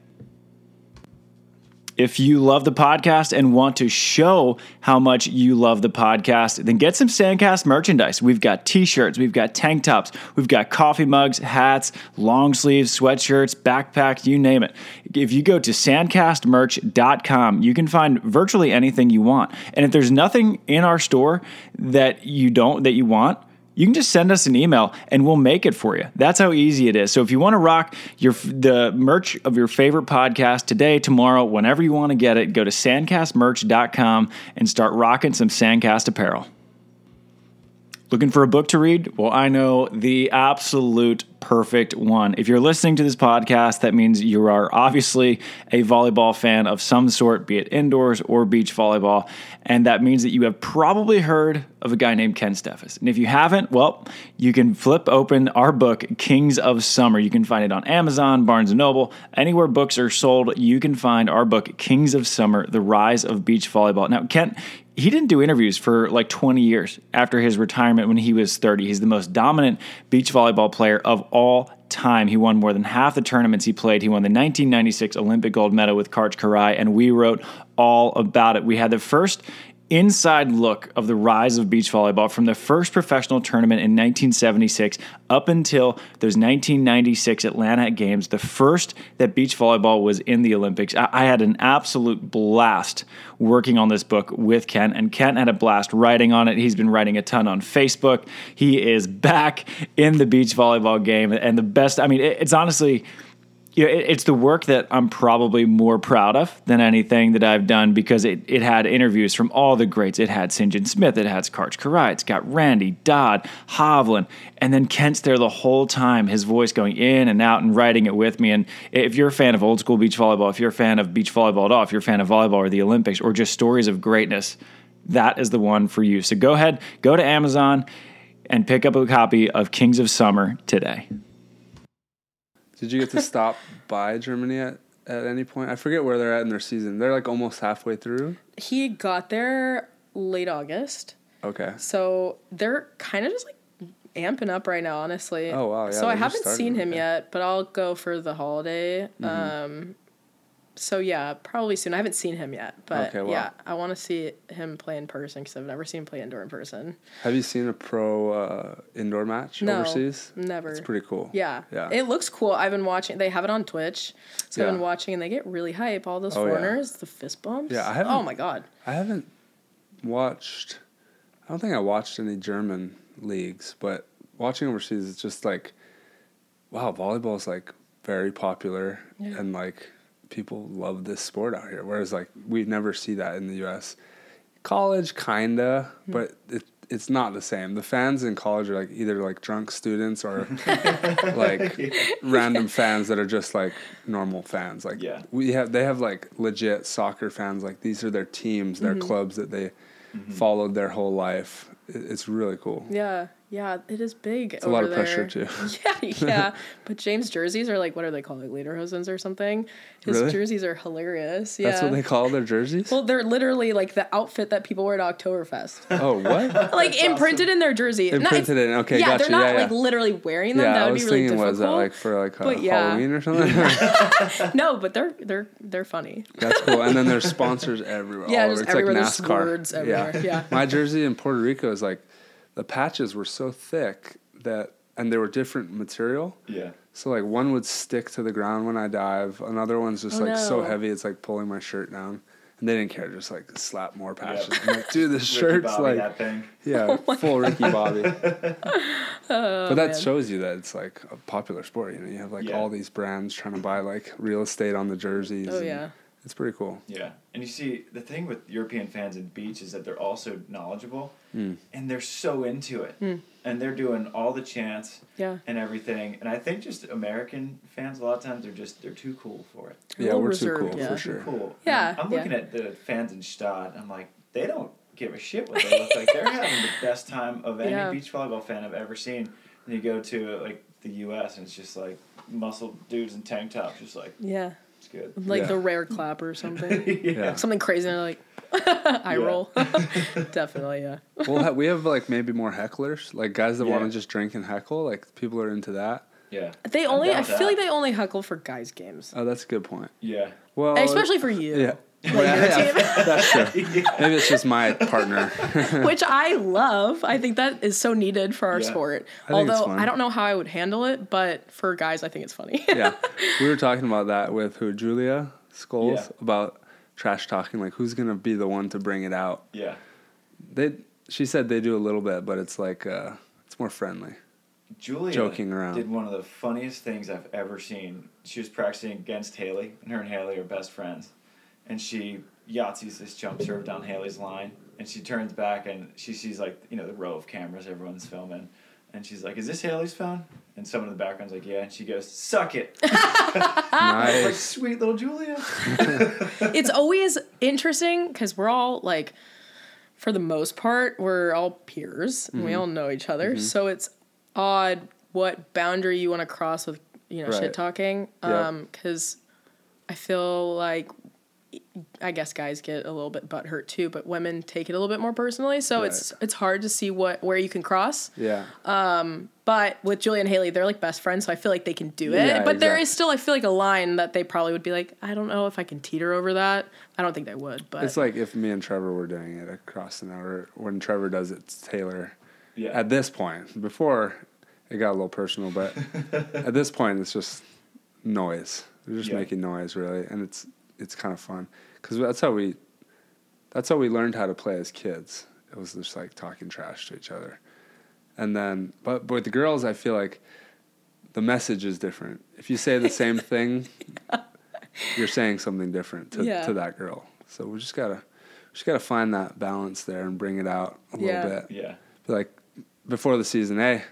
If you love the podcast and want to show how much you love the podcast, then get some Sandcast merchandise. We've got t shirts, we've got tank tops, we've got coffee mugs, hats, long sleeves, sweatshirts, backpacks, you name it. If you go to sandcastmerch.com, you can find virtually anything you want. And if there's nothing in our store that you don't, that you want, you can just send us an email and we'll make it for you. That's how easy it is. So if you want to rock your the merch of your favorite podcast today, tomorrow, whenever you want to get it, go to sandcastmerch.com and start rocking some Sandcast apparel. Looking for a book to read? Well, I know the absolute perfect one. If you're listening to this podcast, that means you are obviously a volleyball fan of some sort, be it indoors or beach volleyball. And that means that you have probably heard of a guy named Kent Steffes. And if you haven't, well, you can flip open our book, Kings of Summer. You can find it on Amazon, Barnes & Noble, anywhere books are sold, you can find our book, Kings of Summer, The Rise of Beach Volleyball. Now, Kent, he didn't do interviews for like 20 years after his retirement when he was 30. He's the most dominant beach volleyball player of all time. He won more than half the tournaments he played. He won the 1996 Olympic gold medal with Karch Kiraly, and we wrote all about it. We had the first inside look of the rise of beach volleyball from the first professional tournament in 1976 up until those 1996 Atlanta Games, the first that beach volleyball was in the Olympics. I, I had an absolute blast working on this book with Kent, and Kent had a blast writing on it. He's been writing a ton on Facebook. He is back in the beach volleyball game, and the best, I mean, it, it's honestly you know, it, it's the work that I'm probably more proud of than anything that I've done because it, it had interviews from all the greats. It had Sinjin Smith, it had Karch Kiraly, it's got Randy, Dodd, Hovland, and then Kent's there the whole time, his voice going in and out and writing it with me. And if you're a fan of old school beach volleyball, if you're a fan of beach volleyball at all, if you're a fan of volleyball or the Olympics or just stories of greatness, that is the one for you. So go ahead, go to Amazon and pick up a copy of Kings of Summer today.
Did you get to stop [laughs] by Germany at, at any point? I forget where they're at in their season. They're like almost halfway through.
He got there late August.
Okay.
So they're kind of just like amping up right now, honestly.
Oh, wow, yeah,
so I haven't seen him
okay.
yet, but I'll go for the holiday.
Mm-hmm.
Um, so yeah, probably soon. I haven't seen him yet, but
Okay, wow.
yeah, I want to see him play in person because I've never seen him play indoor in person.
Have you seen a pro uh, indoor match
No,
overseas?
never.
It's pretty cool.
Yeah,
Yeah.
It looks cool. I've been watching. They have it on Twitch, so I've been watching, and they get really hype. All those
Oh, yeah.
foreigners, the fist bumps.
Yeah, I
Oh
haven't- Oh
my god.
I haven't watched. I don't think I watched any German leagues, but watching overseas, it's just like, wow, volleyball is like very popular,
Yeah.
and like people love this sport out here. Whereas like we never see that in the U.S. College, kinda,
Hmm.
but it, it's not the same. The fans in college are like either like drunk students or [laughs] like random fans that are just like normal fans. Like
Yeah.
we have they have like legit soccer fans. Like these are their teams, their
Mm-hmm.
clubs that they followed their whole life. It, it's really cool.
Yeah, yeah, it is big.
It's a lot of pressure too. [laughs]
Yeah, [laughs] yeah. but James' jerseys are like what are they called, like lederhosens or something? His
Really?
jerseys are hilarious. Yeah.
That's what they call their jerseys.
well, they're literally like the outfit that people wear at Oktoberfest, [laughs]
oh, what?
like imprinted in their jersey. Not-
Imprinted in. Okay,
yeah,
gotcha.
they're not
yeah, yeah.
like literally wearing them.
yeah,
that
I
would
was
be really
thinking,
difficult.
was that like for like a
But yeah.
Halloween or something?
no, but they're they're they're funny.
That's cool. And then there's sponsors everywhere.
Yeah,
all
just
over. It's
everywhere.
like
There's words everywhere. Yeah.
My jersey in Puerto Rico is like the patches were so thick that and they were different material.
Yeah.
So like one would stick to the ground when I dive. Another one's just
Oh,
like so heavy it's like pulling my shirt down. And they didn't care, just like slap more patches.
Yep.
I'm like, dude, this [laughs] shirt's
Bobby,
like
that thing. [laughs]
yeah, oh full Ricky Bobby. [laughs] but that oh,
man.
shows you that it's like a popular sport. You know, you have like
Yeah.
all these brands trying to buy like real estate on the jerseys.
Oh
and
yeah.
It's pretty cool.
Yeah, and you see the thing with European fans and beach is that they're also knowledgeable,
Mm.
and they're so into it,
Hmm.
and they're doing all the chants
Yeah.
and everything. And I think just American fans a lot of times they're just they're too cool for it.
Yeah, we're
reserved,
too cool
yeah.
for
Too
sure.
cool.
Yeah,
I'm
yeah.
looking at the fans in Gstaad. I'm like, they don't give a shit what they look like. They're [laughs] having the best time of any
Yeah.
beach volleyball fan I've ever seen. And you go to like the U.S. and it's just like muscle dudes in tank tops, just like
Yeah.
It's good.
Like
Yeah.
the rare clap or something. [laughs]
Yeah.
Something crazy and like [laughs] eye
Yeah.
roll. [laughs] Definitely, yeah.
we'll ha- we have like maybe more hecklers, like guys that
Yeah.
want to just drink and heckle. Like people are into that.
Yeah.
They only I feel
that.
like they only heckle for guys games.
Oh, that's a good point.
Yeah.
Well,
Especially for you.
yeah.
Like
Yeah,
your team.
that's [laughs] true. Maybe it's just my partner. [laughs]
Which I love. I think that is so needed for our
Yeah.
sport.
I think it's
Although. I don't know how I would handle it, but for guys I think it's funny.
yeah, [laughs] we were talking about that with who Julia Scholes
Yeah.
about trash talking. Like, who's gonna be the one to bring it out?
Yeah.
They, she said they do a little bit, but it's like uh, it's more friendly.
Julia
Joking around.
did one of the funniest things I've ever seen. She was practicing against Haley, and her and Haley are best friends. And she Yahtzees this jump serve down Haley's line, and she turns back and she sees like you know the row of cameras everyone's filming, and she's like, "Is this Haley's phone?" And someone in the background's like, "Yeah," and she goes, "Suck it." [laughs] like
Nice.
sweet little Julia. [laughs]
it's always interesting because we're all like for the most part we're all peers and
Mm-hmm.
we all know each other so it's odd what boundary you want to cross with you know
Right.
shit talking
Yep.
um because i feel like I guess guys get a little bit butt hurt too, but women take it a little bit more personally. So
Right.
it's it's hard to see what where you can cross.
Yeah.
Um, But with Julie and Haley, they're like best friends, so I feel like they can do it.
Yeah,
but there
exactly.
is still, I feel like, a line that they probably would be like, I don't know if I can teeter over that. I don't think they would, but
It's like if me and Trevor were doing it across an hour. When Trevor does it, it's Taylor.
Yeah.
At this point, before it got a little personal, but [laughs] at this point, it's just noise. They're just
Yeah.
making noise, really, and it's it's kind of fun because that's how we that's how we learned how to play as kids. It was just like talking trash to each other, and then but, but with the girls, I feel like the message is different. If you say the [laughs] same thing, you're saying something different to,
Yeah.
to that girl. So we just gotta we just gotta find that balance there and bring it out a
Yeah.
little bit.
yeah.
Be like before the season, hey,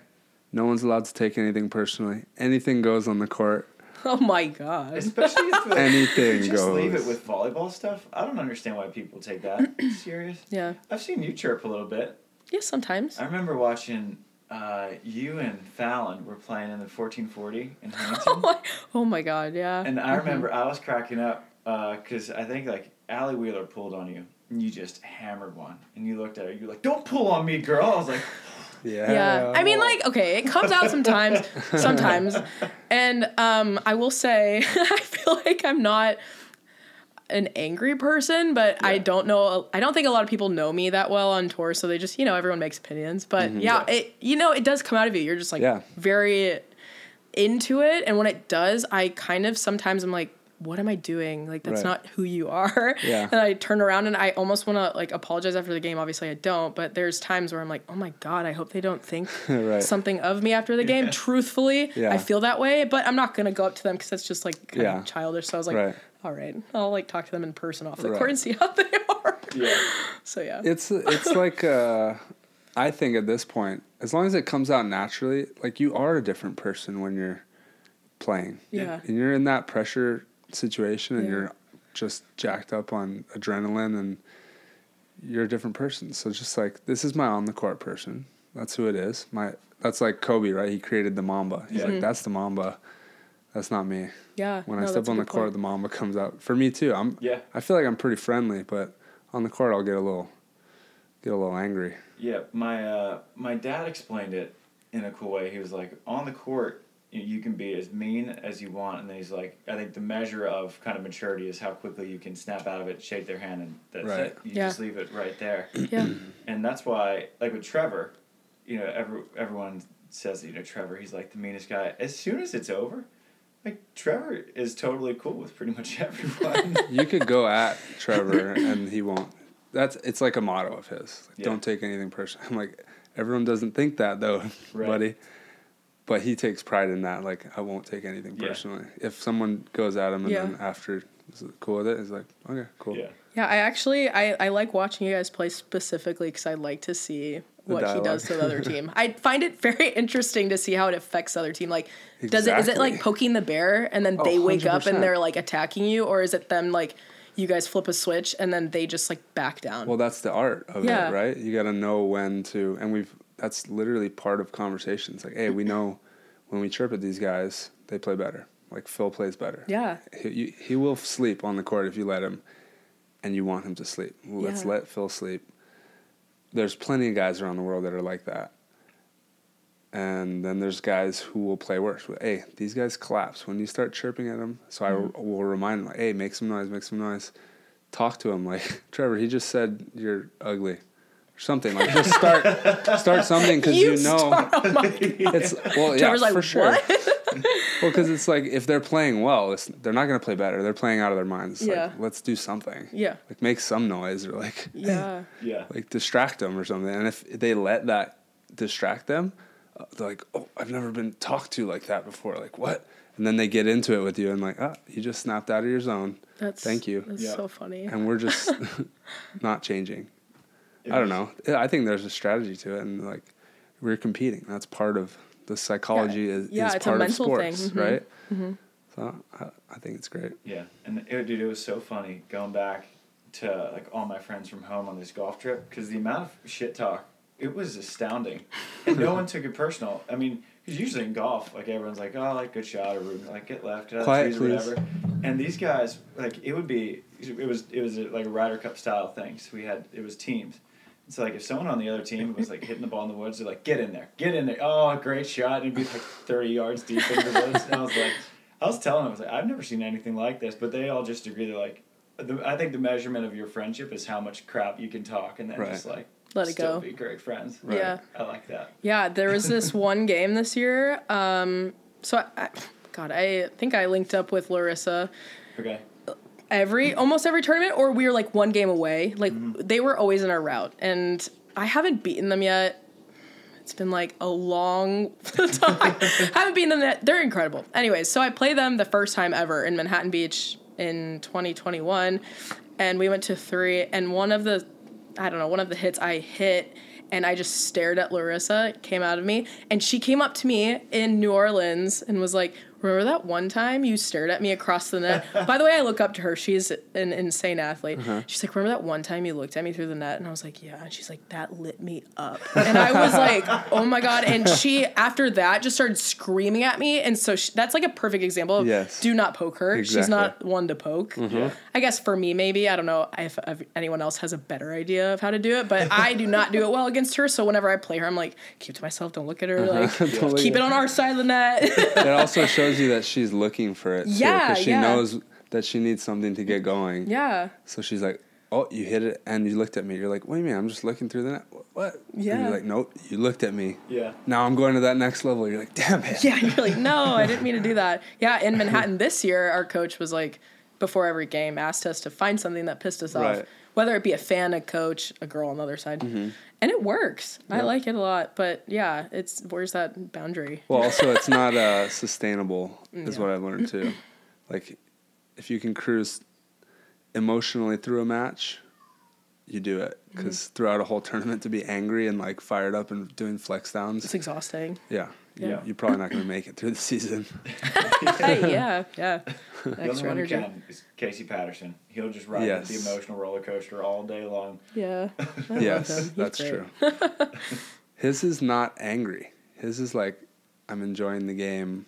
no one's allowed to take anything personally. Anything goes on the court. [laughs]
oh my god.
Especially if like,
Anything
you just leave it with volleyball stuff. I don't understand why people take that [clears throat] serious.
Yeah.
I've seen you chirp a little bit.
Yeah, sometimes.
I remember watching uh, you and Fallon were playing in the 1440 in [laughs] Huntington.
Oh my, oh my god, yeah.
And I remember I was cracking up because I think like Allie Wheeler pulled on you and you just hammered one. And you looked at her, You're like, don't pull on me, girl. I was like, [laughs]
Yeah.
yeah. I mean like okay, it comes out sometimes [laughs] sometimes. And um I will say [laughs] I feel like I'm not an angry person, but I don't know I don't think a lot of people know me that well on tour, so they just, you know, everyone makes opinions. But yeah,
Yeah.
it you know, it does come out of you. You're just like
Yeah.
very into it and when it does, I kind of sometimes I'm like what am I doing? Like that's
Right.
not who you are. [laughs]
Yeah.
And I turn around and I almost want to like apologize after the game. Obviously I don't, but there's times where I'm like, "Oh my god, I hope they don't think [laughs]
Right.
something of me after the game." Truthfully,
Yeah.
I feel that way, but I'm not going to go up to them cuz that's just like kind
Yeah.
of childish. So I was like,
Right.
"All right. I'll like talk to them in person off the
Right.
court and see how [laughs] they are."
yeah.
So yeah.
It's it's like uh, I think at this point, as long as it comes out naturally, like you are a different person when you're playing.
Yeah.
And you're in that pressure situation and
Yeah.
you're just jacked up on adrenaline and you're a different person. So just like this is my on the court person. That's who it is. My that's like Kobe, right? He created the Mamba. He's
Yeah.
like, that's the Mamba. That's not me.
Yeah.
When
no,
I step on the court,
point.
the Mamba comes out. For me too. I'm
Yeah.
I feel like I'm pretty friendly, but on the court I'll get a little get a little angry.
Yeah, my uh, my dad explained it in a cool way. He was like, on the court, you, you can be as mean as you want, and then he's like, I think the measure of kind of maturity is how quickly you can snap out of it, shake their hand, and that's
Right.
it. You
Yeah.
just leave it right there. [clears throat]
Yeah.
and that's why, like with Trevor, you know, every, everyone says, you know, Trevor, he's like the meanest guy. As soon as it's over, like Trevor is totally cool with pretty much [laughs] everyone. [laughs]
You could go at Trevor and he won't. That's it's like a motto of his. Like,
Yeah.
Don't take anything personal. [laughs] I'm like everyone doesn't think that though,
Right.
buddy. But he takes pride in that. Like I won't take anything
Yeah.
personally. If someone goes at him and
Yeah.
then after is cool with it, he's like, okay, cool.
yeah.
Yeah, I actually I, I like watching you guys play specifically because I like to see what he does to the other team. I find it very [laughs] interesting to see how it affects the other team. Like, does it is it like poking the bear and then
Oh,
they wake up and they're like attacking you, or is it them like you guys flip a switch and then they just like back down?
Well, that's the art of
Yeah.
it, right? You got to know when to, and we've that's literally part of conversations. Like, hey, we know when we chirp at these guys, they play better. Like Phil plays better.
yeah,
He, he will sleep on the court if you let him, and you want him to sleep. Well, Let's let Phil sleep. There's plenty of guys around the world that are like that. And then there's guys who will play worse. Hey, these guys collapse when you start chirping at them. So
Mm-hmm.
I will remind them, like, hey, make some noise, make some noise. Talk to him like [laughs] Trevor. He just said you're ugly, something. Like just start start something because you, know
start- oh my God. [laughs]
it's well yeah
Trevor's like,
for sure.
what? [laughs]
Well, because it's like if they're playing well, it's, they're not going to play better. They're playing out of their minds. It's
Yeah.
Like, let's do something.
yeah,
Like make some noise or like [laughs]
yeah,
Yeah.
like distract them or something. And if they let that distract them, uh, they're like, oh, I've never been talked to like that before. Like what? And then they get into it with you and like, ah, you just snapped out of your zone.
that's
Thank you.
That's
Yeah.
so funny.
And we're just not changing. I don't know. I think there's a strategy to it, and like we're competing. That's part of the psychology. Is,
Yeah,
is
it's a
part of
mental thing.
sports,
Mhm.
right? So I, I think it's great.
Yeah, and it, dude, it was so funny going back to like all my friends from home on this golf trip because the amount of shit talk it was astounding, and no [laughs] one took it personal. I mean, Because usually in golf, like everyone's like, oh, like good shot or like get left, get out
Quiet,
trees or
please.
whatever. And these guys, like it would be, it was it was like a Ryder Cup style thing. So we had it was teams. And so like if someone on the other team was like hitting the ball in the woods, they're like, get in there, get in there. Oh, great shot! And it'd be like thirty yards deep into the woods. And I was like, I was telling them, I was like, I've never seen anything like this. But they all just agree. They're like, the, I think the measurement of your friendship is how much crap you can talk, and then
Right.
just like
Let it
still
go.
be great friends.
Right.
Yeah.
I like that.
Yeah, there was this [laughs] one game this year. Um, so I, I, God, I think I linked up with Larissa
Okay.
Every almost every tournament, or we were like one game away. Like mm-hmm. they were always in our route, and I haven't beaten them yet. It's been like a long [laughs] time. [laughs] haven't beaten them yet. They're incredible. Anyways, so I play them the first time ever in Manhattan Beach in 2021, and we went to three. And one of the, I don't know, one of the hits I hit. And I just stared at Larissa, came out of me. And she came up to me in New Orleans and was like, Remember that one time you stared at me across the net? [laughs] By the way, I look up to her. She's an insane athlete. She's like, Remember that one time you looked at me through the net? And I was like, Yeah. And she's like, That lit me up. And I was like, [laughs] Oh my God. And she, after that, just started screaming at me. And so she, that's like a perfect example of
Yes.
do not poke her. She's not one to poke. I guess for me, maybe. I don't know if, if anyone else has a better idea of how to do it, but I do not do it well against her. So whenever I play her, I'm like, keep to myself, don't look at her. [laughs] Like,
Don't
keep it on our side of the net.
it also shows you that she's looking for it.
Yeah,
Because she
yeah.
knows that she needs something to get going.
yeah.
So she's like, "Oh, you hit it," and you looked at me. You're like, "What do you mean? I'm just looking through the net. Wh- What?" And
Yeah.
you're like, "Nope, you looked at me.
Yeah.
Now I'm going to that next level." You're like, "Damn it."
Yeah, you're like, no, I didn't mean to do that. [laughs] Yeah, in Manhattan this year, our coach was like, before every game, asked us to find something that pissed us off, whether it be a fan, a coach, a girl on the other side, mm-hmm. And it works. I like it a lot, but yeah, it's where's that boundary?
Well, [laughs] also, it's not uh, sustainable, is
Yeah.
what I've learned too. Like, if you can cruise emotionally through a match, you do it. Because throughout a whole tournament, to be angry and like fired up and doing flex downs,
It's exhausting.
yeah,
Yeah.
you're probably not going to make it through the season. [laughs]
yeah, yeah.
The only
Extra
one who can is Casey Patterson. He'll just ride
Yes.
the emotional roller coaster all day long.
Yeah. I [laughs] love
yes.
He's
that's
great.
true. [laughs] His is not angry. His is like, I'm enjoying the game.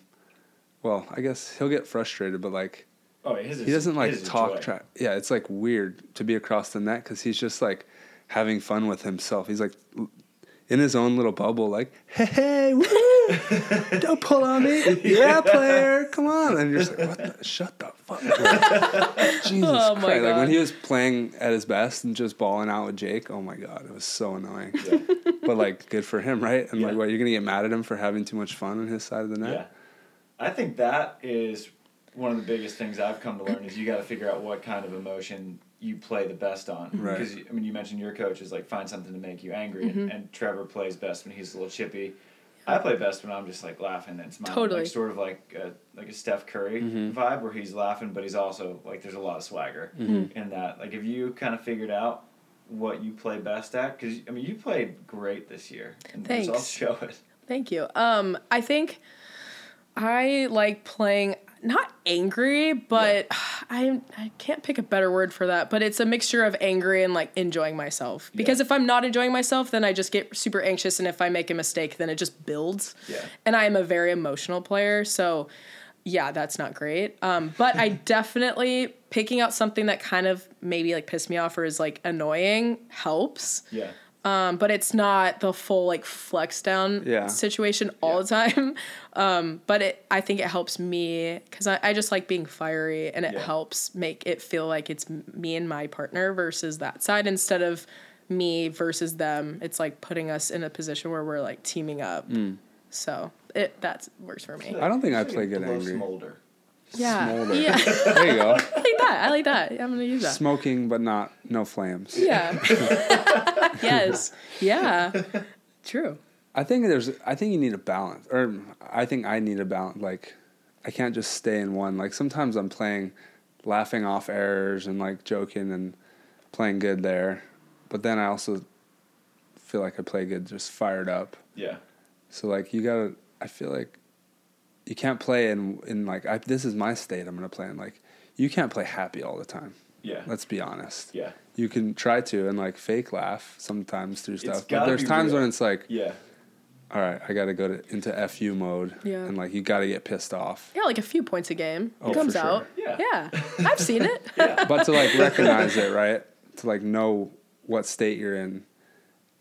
Well, I guess he'll get frustrated, but like,
Oh, his is,
he doesn't like
his is
talk
joy.
track. Yeah, it's like weird to be across the net because he's just like having fun with himself. He's like in his own little bubble, like, hey, hey woo, [laughs] don't pull on me, [laughs] yeah, player, come on, and you're just like, what? The, shut the fuck. up. [laughs] Jesus
Oh
Christ! Like when he was playing at his best and just balling out with Jake, oh my god, it was so annoying.
Yeah.
but like, good for him, right? And like,
Yeah.
what you're gonna get mad at him for having too much fun on his side of the net?
Yeah. I think that is one of the biggest things I've come to learn is you got to figure out what kind of emotion you play the best on.
Right.
Because I mean, you mentioned your coach is like find something to make you angry,
Mm-hmm.
and, and Trevor plays best when he's a little chippy. I play best when I'm just like laughing and smiling,
Totally.
like sort of like a, like a Steph Curry
Mm-hmm.
vibe where he's laughing, but he's also like there's a lot of swagger
Mm-hmm.
in that. Like if you kind of figured out what you play best at, because I mean you played great this year, and the
Thanks.
results show it.
Thank you. Um, I think I like playing not angry, but [sighs] I I can't pick a better word for that. But it's a mixture of angry and like enjoying myself. Because if I'm not enjoying myself, then I just get super anxious, and if I make a mistake, then it just builds.
Yeah.
And I am a very emotional player, so yeah, that's not great. Um, but I [laughs] definitely picking out something that kind of maybe like pissed me off or is like annoying helps
Yeah.
Um, but it's not the full like flex down
Yeah.
situation all the time. [laughs] Um, but it, I think it helps me because I, I just like being fiery, and it
Yeah.
helps make it feel like it's me and my partner versus that side instead of me versus them. It's like putting us in a position where we're like teaming up.
Mm.
So it that works for me.
I don't think I play
a
good angry.
Smolder.
Yeah,
Smolder.
yeah, [laughs]
There you go.
I like that. I like that. I'm gonna use that.
Smoking, but not no flames.
Yeah. [laughs] yes. Yeah. True.
I think there's. I think you need a balance, or I think I need a balance. Like, I can't just stay in one. Like sometimes I'm playing, laughing off errors and like joking and playing good there, but then I also feel like I play good just fired up.
Yeah.
So like you gotta. I feel like you can't play in in like I, this is my state. I'm gonna play in like you can't play happy all the time.
Yeah.
Let's be honest.
Yeah.
You can try to and like fake laugh sometimes through stuff, but there's
be
times
real.
when it's like
Yeah.
all right, I got to go to into fu mode,
Yeah.
and like you got to get pissed off.
Yeah, like a few points a game
Oh,
comes
for sure.
out.
Yeah.
Yeah, I've seen it. [laughs]
but to like [laughs] recognize it, right? To like know what state you're in,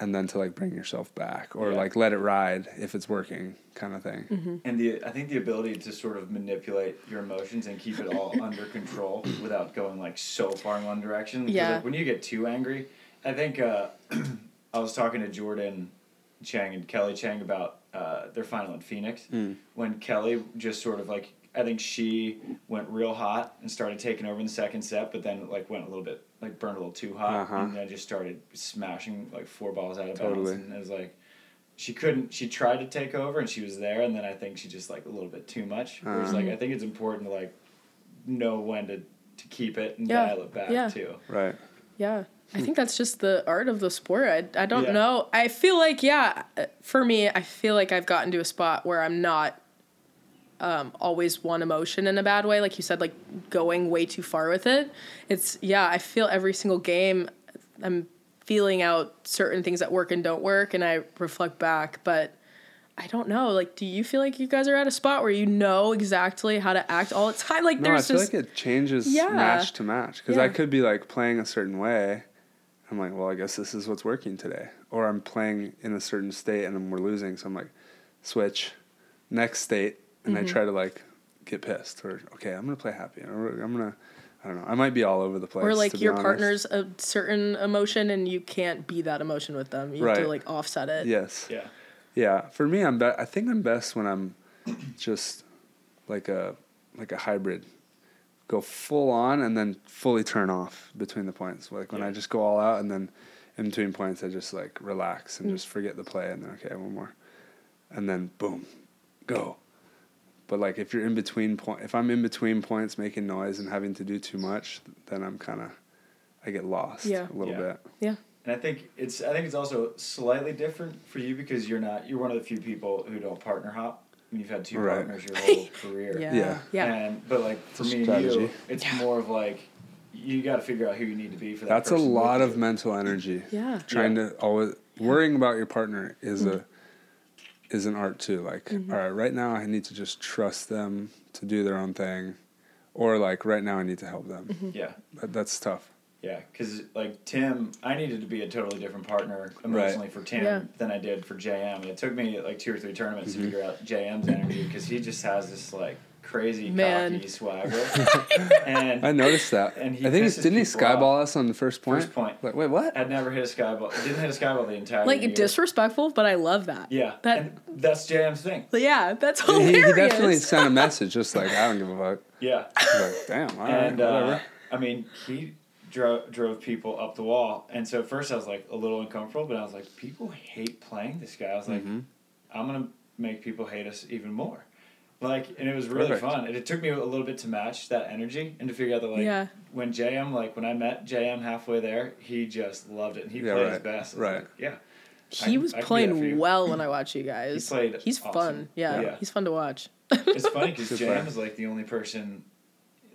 and then to like bring yourself back, or
Yeah.
like let it ride if it's working, kind of thing.
Mm-hmm.
And the I think the ability to sort of manipulate your emotions and keep it all [laughs] under control without going like so far in one direction
Yeah.
Like, when you get too angry, I think uh, [clears throat] I was talking to Jordan Chang and Kelly Cheng about uh, their final in Phoenix when Kelly just sort of like I think she went real hot and started taking over in the second set, but then like went a little bit like burned a little too hot
Uh-huh.
and then just started smashing like four balls out of
Totally.
bounds and it was like she couldn't she tried to take over and she was there and then i think she just like a little bit too much whereas
Uh-huh.
like i think it's important to like know when to to keep it and
Yeah.
dial it back
Yeah.
too
Right.
Yeah. I think that's just the art of the sport. I, I don't
Yeah.
know. I feel like, yeah, for me, I feel like I've gotten to a spot where I'm not um, always one emotion in a bad way. Like you said, like going way too far with it. It's, yeah, I feel every single game I'm feeling out certain things that work and don't work and I reflect back. But I don't know. Like, do you feel like you guys are at a spot where you know exactly how to act all the time? [laughs] Like,
No, I
there's
feel
just.
like it changes
Yeah.
match to match because I could be like playing a certain way. I'm like, well, I guess this is what's working today, or I'm playing in a certain state and then we're losing, so I'm like, switch, next state, and
Mm-hmm.
I try to like get pissed or okay, I'm gonna play happy, or I'm gonna, I don't know, I might be all over the place.
or like
to be
your
honest.
partner's a certain emotion and you can't be that emotion with them. You have to like offset it.
Yes.
yeah
Yeah, for me, I'm. Be- I think I'm best when I'm just like a like a hybrid. Go full on and then fully turn off between the points. Like when I just go all out and then in between points I just like relax and just forget the play and then okay one more, and then boom, go. But like if you're in between point, if I'm in between points making noise and having to do too much, then I'm kind of I get lost
Yeah.
a little
Yeah.
bit.
Yeah.
and i think it's i think it's also slightly different for you because you're not you're one of the few people who don't partner hop and you've had two
Right.
partners your whole [laughs] career
Yeah.
Yeah.
Yeah.
and but like for me and you it's more of like you got to figure out who you need to be for that
That's a
person with
lot
you.
of mental energy.
Yeah.
trying
Yeah.
to always worrying about your partner is
Mm-hmm.
a is an art too like all right right now i need to just trust them to do their own thing or like right now i need to help them
Mm-hmm.
yeah
that, that's tough
Yeah, because like Tim, I needed to be a totally different partner emotionally for Tim
Yeah.
than I did for JM. And it took me like two or three tournaments
Mm-hmm.
to figure out JM's energy because he just has this like crazy
Man.
cocky swagger. [laughs] and
i noticed that
And he
i think it's didn't he
people
skyball us on the first point?
point First point.
like wait what
I'd never hit a skyball. Didn't hit a skyball the entire time.
Like
year.
disrespectful, but I love that.
Yeah,
That
and that's JM's thing.
yeah, that's
he,
hilarious.
he definitely [laughs] sent a message just like i don't give a fuck
Yeah,
like damn all right
and uh,
whatever
I mean he drove drove people up the wall, and so at first I was like a little uncomfortable, but I was like, people hate playing this guy. I was like,
Mm-hmm.
I'm gonna make people hate us even more. Like, and it was really
Perfect.
fun. And it took me a little bit to match that energy and to figure out that like
Yeah.
when JM like when I met JM halfway there, he just loved it. and He
Yeah,
played
right,
his best.
Right.
like, yeah.
he
I-
was
I can do that for
playing well when I watch you guys.
He played
He's
awesome.
fun. Yeah,
Yeah.
he's fun to watch.
it's funny because [laughs]
Good
Jam
player.
is like the only person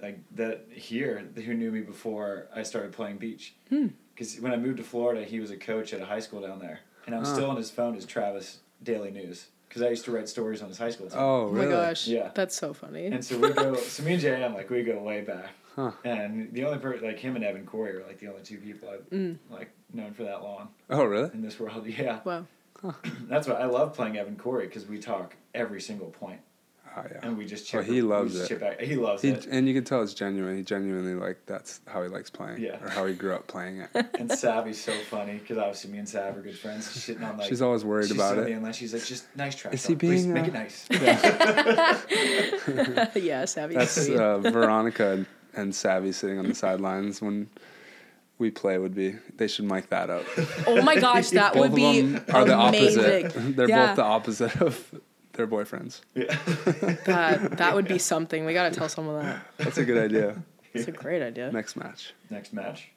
like that here who knew me before I started playing beach.
Hmm.
Because when I moved to Florida, he was a coach at a high school down there, and I'm
Ah.
still on his phone as Travis Daily News because I used to write stories on his high school team.
oh
Oh my gosh,
Yeah.
that's so funny.
And so we go. [laughs] So me and JM like we go way back.
Huh.
And the only person like him and Evan Cory are like the only two people I've
Mm.
like known for that long
oh really
in this world. [laughs] Yeah,
wow. [clears throat]
that's why I love playing Evan Cory because we talk every single point
oh yeah
and we just
Oh, he
we
loves it.
Chip back. He loves
he,
it.
and you can tell it's genuine he genuinely like that's how he likes playing
Yeah.
or how he grew up playing it [laughs]
And Savvy's so funny because obviously me and Sav are good friends. She's sitting on like.
she's always worried
she's
about it
the end She's like, just nice trash.
Is he
talk. Please
being,
make
uh,
it nice? [laughs] [laughs]
yeah, Savvy's
That's uh, Veronica and, and Savvy sitting on the sidelines when we play would be. They should mic that up.
oh my gosh, that
Both
would
of
be
them are the
amazing.
opposite. They're
Yeah.
both the opposite of their boyfriends.
yeah.
That that would be something. We gotta tell someone that.
That's a good idea.
It's a great idea.
Next match.
Next match,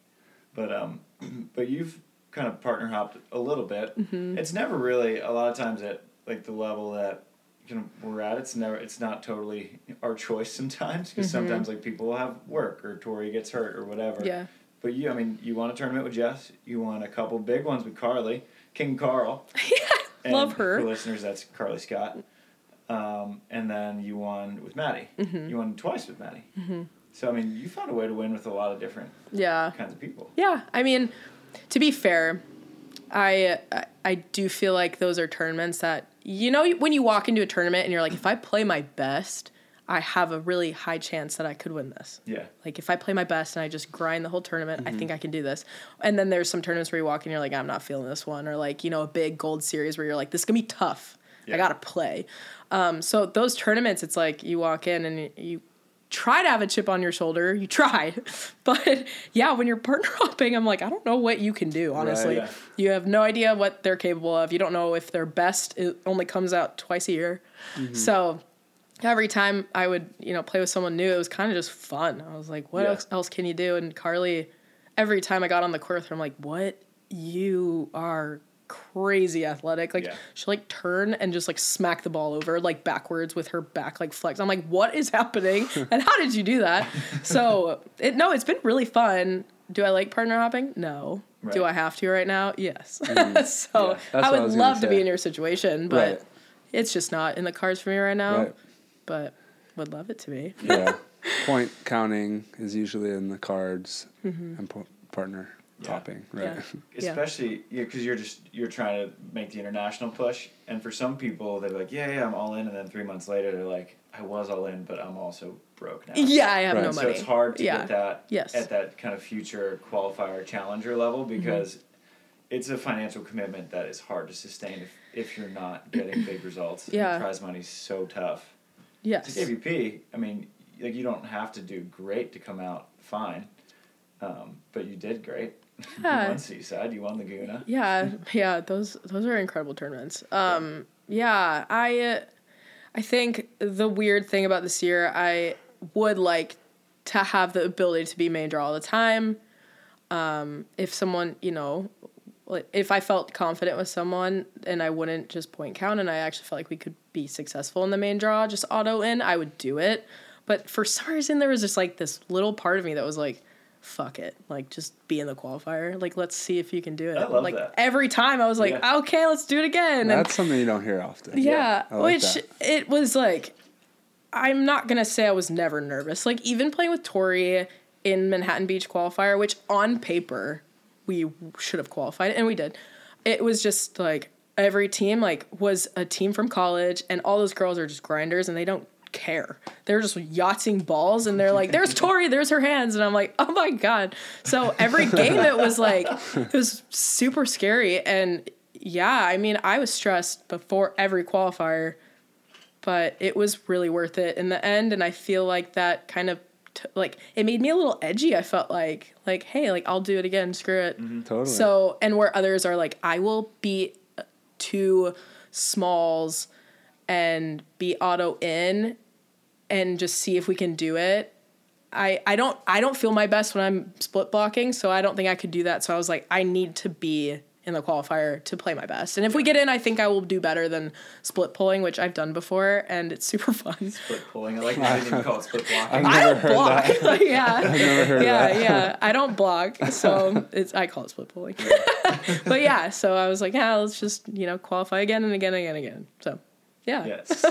but um, [clears throat] but you've kind of partner hopped a little bit.
Mm-hmm.
It's never really a lot of times at like the level that you know we're at. It's never. It's not totally our choice sometimes because sometimes like people will have work or Tori gets hurt or whatever.
Mm-hmm. Yeah.
But you, I mean, you won a tournament with Jess. You won a couple big ones with Carly, King Carl. [laughs] And
Love her.
For listeners, that's Carly Scott. Um, and then you won with Maddie.
Mm-hmm.
You won twice with Maddie. So I mean, you found a way to win with a lot of different
Yeah.
kinds of people.
Yeah, I mean, to be fair, I I- I do feel like those are tournaments that you know when you walk into a tournament and you're like, if I play my best, I have a really high chance that I could win this.
Yeah.
Like if I play my best and I just grind the whole tournament,
Mm-hmm.
I think I can do this. And then there's some tournaments where you walk in and you're like, I'm not feeling this one, or like you know a big gold series where you're like, this is gonna be tough.
Yeah.
I gotta play. Um, so those tournaments, it's like you walk in and you, try to have a chip on your shoulder. You try, [laughs] but yeah, when you're partner [laughs] hopping, I'm like, I don't know what you can do. Honestly,
yeah.
you have no idea what they're capable of. You don't know if their best it only comes out twice a year. So every time I would, you know, play with someone new, it was kind of just fun. I was like, what
Yeah.
else, else can you do? And Carly, every time I got on the court with her, I'm like, what? You are crazy athletic. Like
Yeah.
she like turn and just like smack the ball over like backwards with her back like flex. I'm like, what is [laughs] happening? and how did you do that? so it no, it's been really fun. Do I like partner hopping? No. Do I have to right now? Yes. [laughs] so
Yeah.
I
what I
would love to be in your situation, but
Right.
it's just not in the cards for me right now.
Right.
But would love it to be.
Yeah. [laughs] Point counting is usually in the cards
Mm-hmm.
and po- partner
Yeah.
topping, right?
Yeah. [laughs]
Especially yeah, because you're just you're trying to make the international push, and for some people they're like, yeah, yeah, I'm all in, and then three months later they're like, I was all in, but I'm also broke now.
Yeah, I have
Right.
no
So it's hard to
yeah.
get that
Yes.
at that kind of future qualifier challenger level
Mm-hmm.
because it's a financial commitment that is hard to sustain if, if you're not getting big [clears throat] results. And
Yeah.
prize money's so tough.
Yes.
To AVP, I mean, like you don't have to do great to come out fine, um, but you did great.
Yeah.
you won Seaside, you won Laguna.
Yeah, yeah, those those are incredible tournaments. Um, yeah, I uh, I think the weird thing about this year, I would like to have the ability to be main draw all the time. Um, if someone, you know, like, if I felt confident with someone and I wouldn't just point count and I actually felt like we could be successful in the main draw, just auto in, I would do it. But for some reason, there was just like this little part of me that was like, fuck it. Like, just be in the qualifier. Like, let's see if you can do it.
I love
like,
that.
every time I was like,
Yeah.
okay, let's do it again. And
That's something you don't hear often.
yeah,
I like
which
that.
it was like I'm not gonna say I was never nervous. Like even playing with Tori in Manhattan Beach qualifier, which on paper we should have qualified and we did. It was just like every team like was a team from college and all those girls are just grinders and they don't care. They're just yachting balls and they're like, there's [laughs] Tori, there's her hands. And I'm like, oh my God. So every game it was like, it was super scary. And yeah, I mean, I was stressed before every qualifier, but it was really worth it in the end. And I feel like that kind of t- like it made me a little edgy. I felt like, like, hey, like I'll do it again, screw it. Mm-hmm.
Totally.
So, and where others are like, I will beat uh, two smalls and be auto in and just see if we can do it. I, I don't I don't feel my best when I'm split blocking, so I don't think I could do that. So I was like, I need to be in the qualifier to play my best. And if we get in, I think I will do better than split pulling, which I've done before, and it's super fun. [laughs]
Split pulling. I like I didn't call it split blocking.
I've
I don't
heard
block.
that. [laughs]
yeah.
never heard
yeah,
that.
yeah. I don't block, so [laughs] it's I call it split pulling. but yeah, so I was like, yeah, let's just you know qualify again and again and again and again. So yeah,
yes.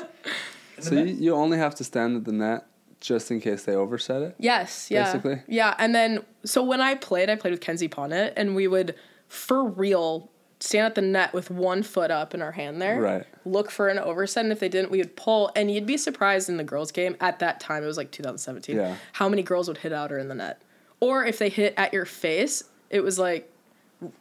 So you, you only have to stand at the net just in case they overset it.
yes, yeah,
Basically?
yeah. And then so when I played, I played with Kenzie Ponnet, and we would for real stand at the net with one foot up in our hand there,
Right.
Look for an overset, and if they didn't, we would pull. And you'd be surprised in the girls' game at that time. It was like 2017.
Yeah.
How many girls would hit out or in the net, or if they hit at your face, it was like,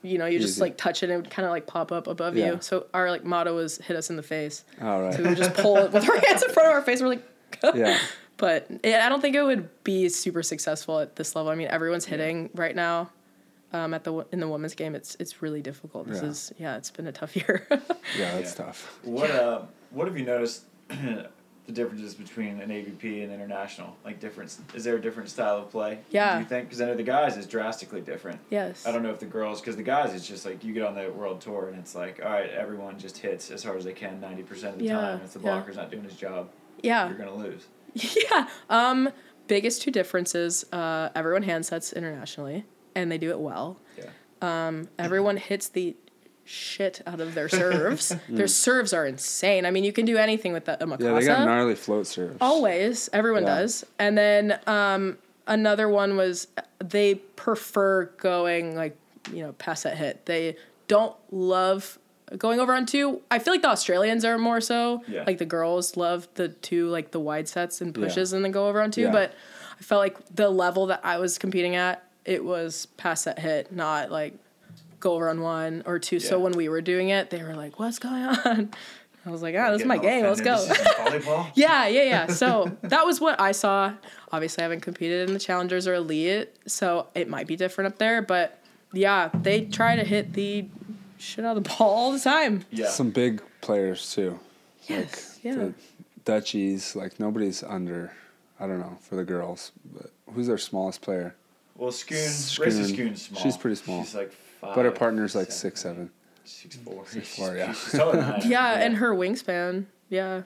you know, you just like touch it and it would kind of like pop up above
Yeah.
you. So our like motto was hit us in the face.
All right.
So we would just pull it with our [laughs] hands in front of our face. We're like. [laughs]
yeah.
But it, I don't think it would be super successful at this level. I mean, everyone's hitting right now. Um, at the in the women's game, it's it's really difficult. This
Yeah.
is yeah, it's been a tough [laughs] year.
Yeah, it's
Yeah.
tough.
What uh, what have you noticed [clears throat] the differences between an AVP and international? Like difference is there a different style of play?
Yeah.
Do you think? Because I know the guys is drastically different.
yes.
I don't know if the girls, because the guys, it's just like you get on the world tour and it's like, all right, everyone just hits as hard as they can ninety percent of the
Yeah,
time. If the
yeah.
blocker's not doing his job,
Yeah.
you're gonna lose. [laughs]
Yeah. Um, biggest two differences. Uh, everyone handsets internationally, and they do it well.
Yeah.
Um, everyone hits the shit out of their serves. [laughs] their serves are insane. I mean, you can do anything with the Mikasa.
Yeah, they got gnarly float serves.
Always, everyone
Yeah.
does. And then um, another one was they prefer going like you know pass that hit. They don't love going over on two. I feel like the Australians are more so.
Yeah.
Like the girls love the two like the wide sets and pushes and then go over on two.
Yeah.
But I felt like the level that I was competing at, it was pass that hit, not like go over on one or two. So when we were doing it, they were like, "What's going on?" [laughs] I was like, "Ah, this is my game.
all
Let's go."
This [laughs] is volleyball.
Yeah, yeah, yeah. So [laughs] that was what I saw. Obviously, I haven't competed in the challengers or elite, so it might be different up there. But yeah, they try to hit the shit out of the ball all the time.
Yeah.
Some big players too.
Yes, yeah.
The Dutchies, like nobody's under. I don't know for the girls, but who's their smallest player?
well, Schoon,
Schoon.
Raisa Schoon's small.
She's pretty small.
She's like five.
But her partner's like six seven.
Six four.
Six four, yeah.
She's taller than I am.
Yeah, and her wingspan. Yeah.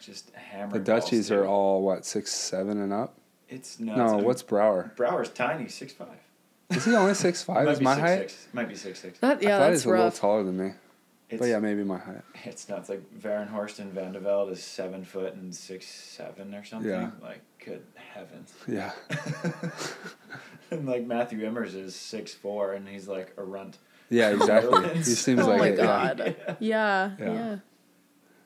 just hammer.
The Dutchies are all what six seven and up.
It's nuts.
No,
I'm-
what's Brouwer?
Brouwer's tiny, six five.
Is he only six five? [laughs]
Might
Is
be
my
six,
height?
Six. Might be six six.
That yeah,
I thought
that's
he's a little taller than me.
It's,
But yeah, maybe my height.
it's nuts. Like Varen Horsten Van de is seven foot and six seven or something.
Yeah.
Like good heavens.
Yeah. [laughs]
and like Matthew Immers is six four and he's like a runt.
Yeah, [laughs] exactly. he seems
Oh
like
my
it, yeah.
god. [laughs] Yeah.
Yeah.
Yeah.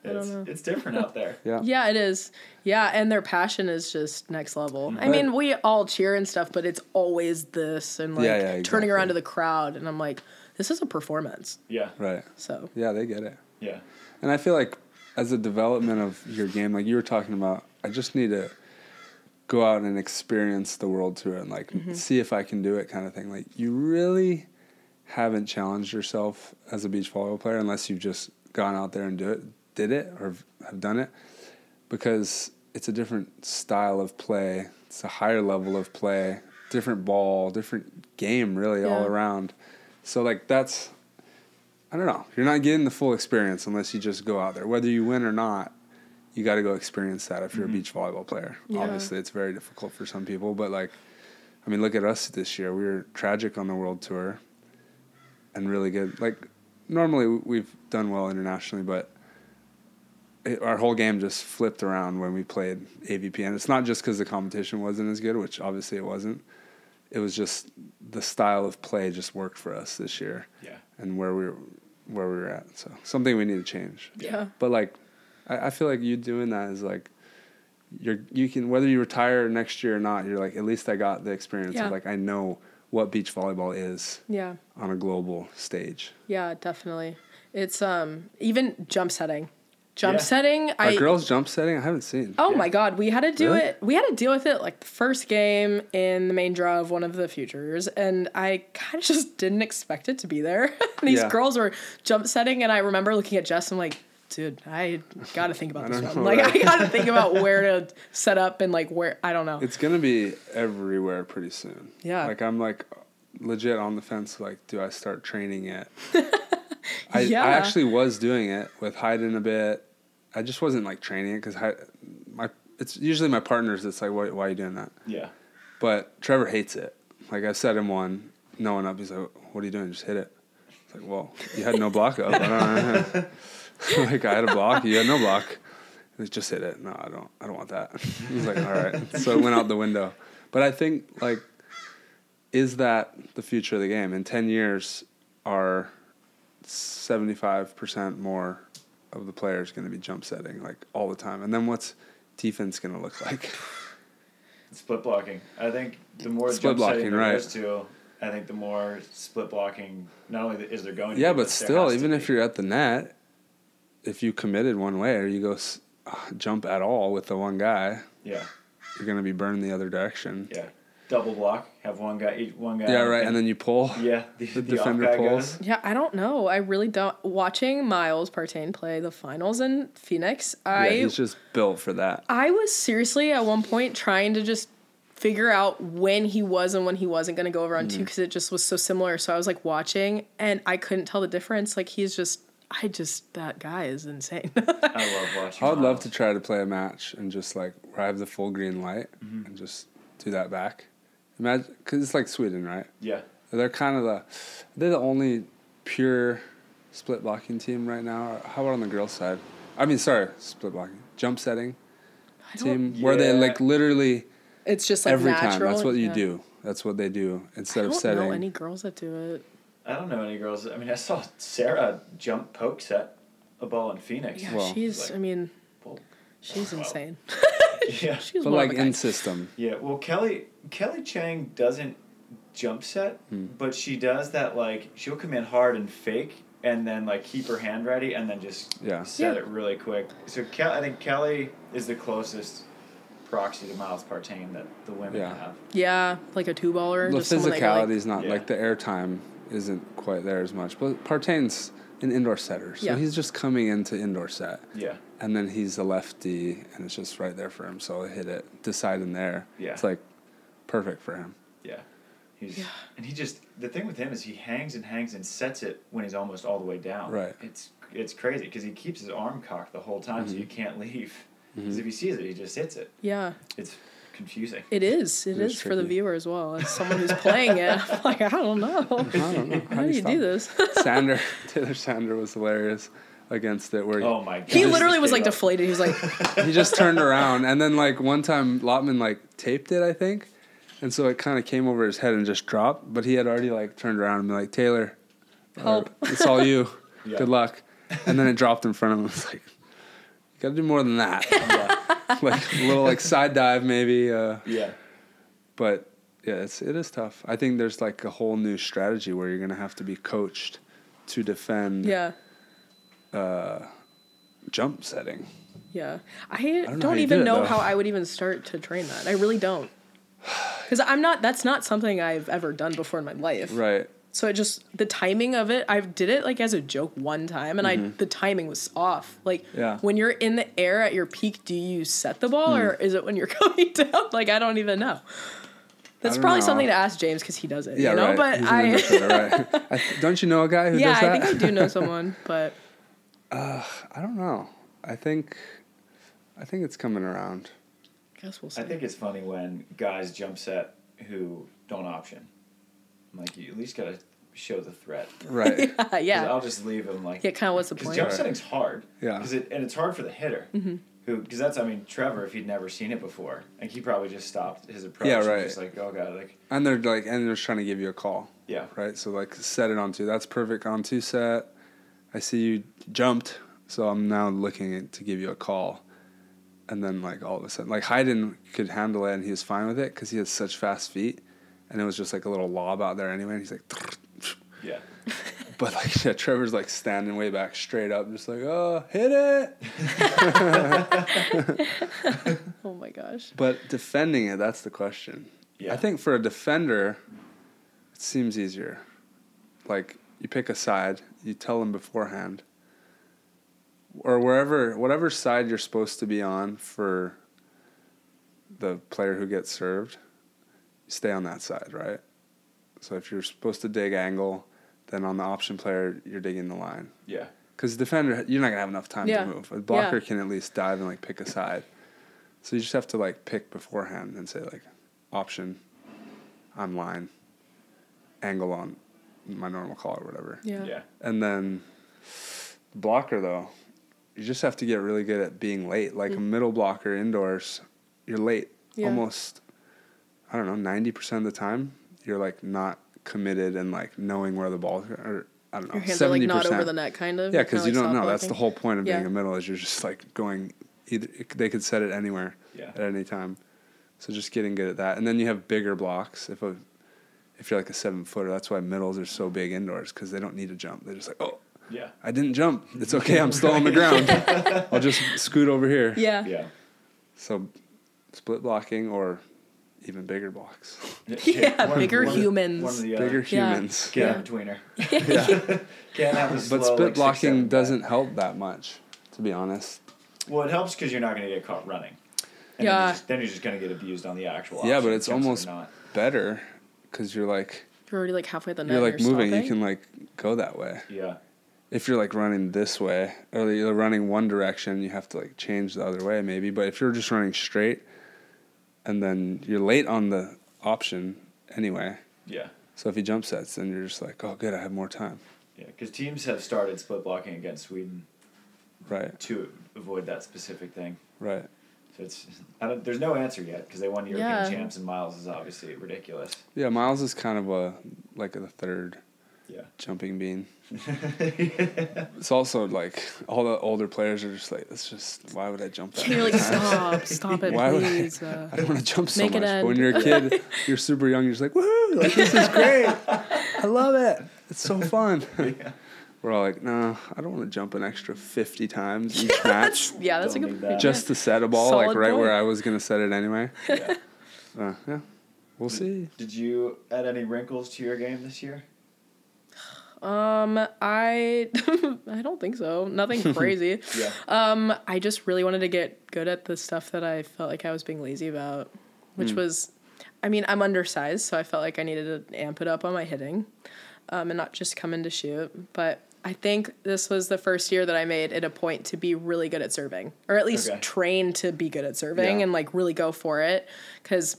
I don't
It's,
know.
it's different out there.
Yeah.
Yeah, it is. Yeah, and their passion is just next level. Mm-hmm.
I
mean, we all cheer and stuff, but it's always this and like
Yeah, yeah,
turning around to the crowd, and I'm like, this is a performance.
Yeah.
Right.
So
Yeah, they get it.
Yeah.
And I feel like as a development of your game, like you were talking about, I just need to go out and experience the world tour and like mm-hmm. see if I can do it kind of thing. Like you really haven't challenged yourself as a beach volleyball player unless you've just gone out there and do it, did it or have done it because it's a different style of play. It's a higher level of play, different ball, different game really all around. So like that's I don't know. You're not getting the full experience unless you just go out there. Whether you win or not, you got to go experience that if you're a mm-hmm. beach volleyball player.
Yeah.
Obviously, it's very difficult for some people, but like, I mean, look at us this year. We were tragic on the world tour and really good. Like, normally we've done well internationally, but it, our whole game just flipped around when we played AVP. And it's not just because the competition wasn't as good, which obviously it wasn't. It was just the style of play just worked for us this year
Yeah.
and where we were where we were at. So something we need to change.
yeah,
But like, I, I feel like you doing that is like, you're you can whether you retire next year or not. You're like at least I got the experience
Yeah.
of like I know what beach volleyball is
yeah,
on a global stage.
yeah, definitely. It's um even jump setting, jump
Yeah.
setting.
Are
I
girls jump setting? I haven't seen.
Oh
Yeah.
my god, we had to do
Really?
it. We had to deal with it like the first game in the main draw of one of the futures, and I kind of just [laughs] didn't expect it to be there. [laughs] These
Yeah.
girls were jump setting, and I remember looking at Jess. I'm like, dude, I got to think about this one.
know,
Like,
right?
I got to think about where to set up and like where I don't know.
It's gonna be everywhere pretty soon.
Yeah.
Like I'm like legit on the fence. Like, do I start training it? [laughs] I
Yeah.
I actually was doing it with Hayden a bit. I just wasn't like training it because my it's usually my partners that's like, why, why are you doing that?
Yeah.
But Trevor hates it. Like I set him one, no one up. He's like, "What are you doing? Just hit it." It's like, "Well, you had no block up." I don't know. [laughs] like I had a block, you had no block. He's just hit it. No, I don't. I don't want that. He's like, "All right." So it went out the window. But I think like, is that the future of the game? In ten years, are seventy five percent more of the players going to be jump setting like all the time? And then what's defense going to look like? [laughs]
Split blocking. I think the more
Split
jump setting
blocking,
there
right.
goes to, I think the more split blocking. Not only is there going. to
Yeah,
be,
but
there
still, even if
be.
you're at the net, if you committed one way or you go s- jump at all with the one guy,
Yeah.
you're gonna be burned the other direction.
Yeah. Double block. Have one guy. Each one guy.
Yeah, right. And then you pull.
Yeah. The,
the
the,
defender
off guy
pulls.
Yeah, I don't know. I really don't. Watching Miles Partain play the finals in Phoenix, I
yeah, he's just built for that.
I was seriously at one point trying to just figure out when he was and when he wasn't going to go over on two
Mm.
because it just was so similar. So I was like watching and I couldn't tell the difference. Like he's just, I just, that guy is insane. [laughs]
I love watching.
I would love to try to play a match and just like where I have the full green light
Mm-hmm.
and just do that back. Imagine, because it's like Sweden, right?
Yeah.
They're kind of the, they're the only pure split blocking team right now? How about on the girls' side? I mean, sorry, split blocking, jump setting
I don't-
team where they like literally
It's just like
every
natural.
time. That's what you
yeah.
do. That's what they do instead of setting.
I don't know any girls that do it.
I don't know any girls. I mean, I saw Sarah jump poke set a ball in Phoenix.
Yeah,
Well,
she's.
like-
I mean,
Well,
she's
wow.
insane. [laughs] [laughs]
yeah.
she's
but like
of
in system.
Yeah, well, Kelly Kelly Cheng doesn't jump set,
Hmm.
but she does that like she'll come in hard and fake, and then like keep her hand ready, and then just
Yeah.
set
Yeah.
it really quick. So Ke- I think Kelly is the closest proxy to Miles Partain that the women
Yeah.
have.
Yeah, like a two baller.
The
just someone that you're
physicality
like,
is not
Yeah.
like the airtime isn't quite there as much. But Partain's an indoor setter, so
Yeah.
he's just coming into indoor set,
Yeah,
and then he's a lefty, and it's just right there for him. So I hit it, decide in there.
Yeah.
it's like perfect for him.
yeah. He's
Yeah.
and he just the thing with him is he hangs and hangs and sets it when he's almost all the way down.
Right.
It's it's crazy because he keeps his arm cocked the whole time,
Mm-hmm.
so you can't leave. Because if he sees it, he just hits it.
Yeah,
It's confusing.
it is. It
It is
is for the viewer as well. As someone who's playing it, I'm like, I don't know.
I don't know. [laughs]
How do you
stop
do this? [laughs]
Sander Taylor Sander was hilarious against it, where he,
Oh my god.
he
Just
literally was like
up.
deflated. He was like,
he just turned [laughs] around and then like one time Lotman like taped it I think and so it kind of came over his head and just dropped but he had already like turned around and been like Taylor or,
Help.
it's all you
Yeah.
good luck and then it dropped in front of him it's like you gotta do more than that [laughs]
Yeah. [laughs]
like a little like side dive maybe uh,
yeah.
but yeah it's it is tough I think there's like a whole new strategy where you're gonna have to be coached to defend
yeah,
uh, jump setting
yeah. I
know
don't,
you
even
do it,
know
though.
how I would even start to train that. I really don't. Because I'm not. That's not something I've ever done before in my life.
right
So it just the timing of it. I did it like as a joke one time, and I the timing was off. Like
Mm-hmm. Yeah.
when you're in the air at your peak, do you set the ball
Hmm.
or is it when you're [laughs] coming down? Like I don't even know. That's probably
know.
something to ask James because he does it.
yeah
you know,
right
but
He's an
I.
interpreter, right [laughs] I, don't you know a guy who
yeah,
does that
I think I do know [laughs] someone, but
I don't know. I think, I think it's coming around.
I guess we'll see.
I think it's funny when guys jump set who don't option. I'm like, you at least gotta show the threat.
Right. [laughs]
yeah, yeah.
I'll just leave him like.
yeah. Kind of what's the
Because
point?
jump
Right.
setting's hard.
Yeah.
Cause it, and it's hard for the hitter.
Mm-hmm.
Who? Because that's I mean Trevor, if he'd never seen it before, like he probably just stopped his approach.
Yeah, right.
Just like, oh god, like
and they're like, and they're trying to give you a call,
yeah.
right? So like, set it on two. That's perfect on two set. I see you jumped, so I'm now looking to give you a call. And then like all of a sudden, like Hayden could handle it, and he was fine with it because he has such fast feet, and it was just like a little lob out there anyway. And he's like,
Yeah. [laughs]
but like yeah, Trevor's like standing way back, straight up, just like, oh, hit it. [laughs]
Oh my gosh.
But defending it, that's the question.
Yeah.
I think for a defender, it seems easier. Like you pick a side, you tell them beforehand, or wherever, whatever side you're supposed to be on for the player who gets served, you stay on that side, right? So if you're supposed to dig angle, then on the option player, you're digging the line.
Yeah.
Because defender, you're not gonna have enough time
Yeah.
to move. A blocker
Yeah.
can at least dive and like pick a side. So you just have to like pick beforehand and say like, option, I'm line, angle on my normal call or whatever.
Yeah.
Yeah.
And then blocker though, you just have to get really good at being late. Like a middle blocker indoors, you're late
Mm. Yeah.
almost. I don't know, ninety percent of the time, you're like not committed and like knowing where the ball or I don't know,
Your hands are like
seventy
not over the net, kind of.
Yeah, because you
like,
don't know. That's the whole point of being a middle is you're just like going either. They could set it anywhere
Yeah.
at any time, so just getting good at that. And then you have bigger blocks. If a if you're like a seven footer, that's why middles are so big indoors because they don't need to jump. They're just like, oh,
Yeah.
I didn't jump. It's okay. I'm [laughs] still on the ground. [laughs] I'll just scoot over here.
Yeah.
Yeah.
So split blocking or even bigger blocks,
Yeah, [laughs] bigger humans.
One of the
uh,
bigger.
Yeah.
humans.
Get
Yeah.
in between her. [laughs] [laughs] Can't have the slow,
But split
like, six,
blocking
seven
doesn't help that much, to be honest.
Well, it helps because you're not going to get caught running. And Then
Yeah.
you're just, then you're just going to get abused on the actual.
Yeah, but it's almost
not.
better because you're like
You're already like halfway at the net.
you're
and
like moving. You can like go that way.
Yeah.
If you're like running this way or you're running one direction, you have to like change the other way maybe. But if you're just running straight, and then you're late on the option anyway.
Yeah.
So if he jump sets, then you're just like, oh, good, I have more time.
Yeah, because teams have started split blocking against Sweden
Right.
to avoid that specific thing.
Right.
So it's I don't, there's no answer yet because they won European
Yeah.
champs and Miles is obviously ridiculous.
Yeah, Miles is kind of a like a third
Yeah.
jumping bean. [laughs] It's also like all the older players are just like, it's just why would I jump that?
You're like, stop, stop it, [laughs]
Why would I-
Uh, [laughs]
I don't want to jump so
Make it
much. But when you're a kid, you're super young. You're just like, woohoo! Like this is great. I love it. It's so fun.
yeah.
We're all like, no, I don't want to jump an extra fifty times each match
yeah, that's
Don't
a good
that.
point.
just to set a ball like right
point.
where I was gonna set it anyway.
yeah.
Uh, yeah, we'll see.
Did you add any wrinkles to your game this year?
Um, I [laughs] I don't think so. Nothing [laughs] crazy.
Yeah.
Um, I just really wanted to get good at the stuff that I felt like I was being lazy about, which
Hmm.
was, I mean, I'm undersized, so I felt like I needed to amp it up on my hitting, um, and not just come in to shoot. But I think this was the first year that I made it a point to be really good at serving, or at least
Okay.
train to be good at serving
Yeah.
and like really go for it, because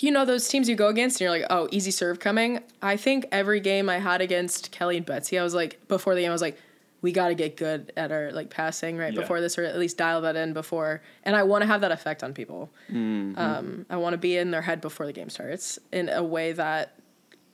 you know those teams you go against and you're like, oh, easy serve coming. I think every game I had against Kelly and Betsi, I was like, before the game, I was like, we got to get good at our like passing right
Yeah.
before this, or at least dial that in before. And I want to have that effect on people. Um, I want to be in their head before the game starts in a way that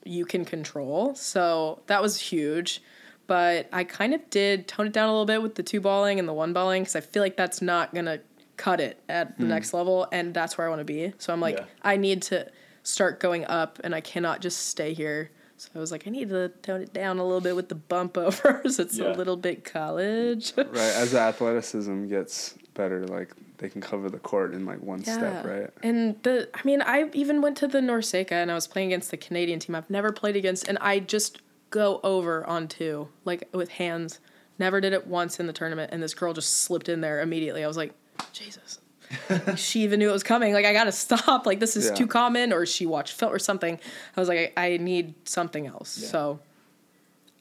you can control. So that was huge. But I kind of did tone it down a little bit with the two balling and the one balling because I feel like that's not gonna cut it at the hmm. next level, and that's where I want to be. So I'm like,
Yeah.
I need to start going up, and I cannot just stay here. So I was like, I need to tone it down a little bit with the bump [laughs] overs. it's
Yeah.
a little bit college.
Right, as the [laughs] athleticism gets better, like they can cover the court in like one step, right?
And the, I mean, I even went to the NORCECA and I was playing against the Canadian team I've never played against, and I just go over on two, like with hands. Never did it once in the tournament, and this girl just slipped in there immediately. I was like, Jesus. [laughs] she even knew it was coming. Like, I gotta stop. Like, this is
Yeah.
too common, or she watched film or something. I was like, I, I need something else.
Yeah.
So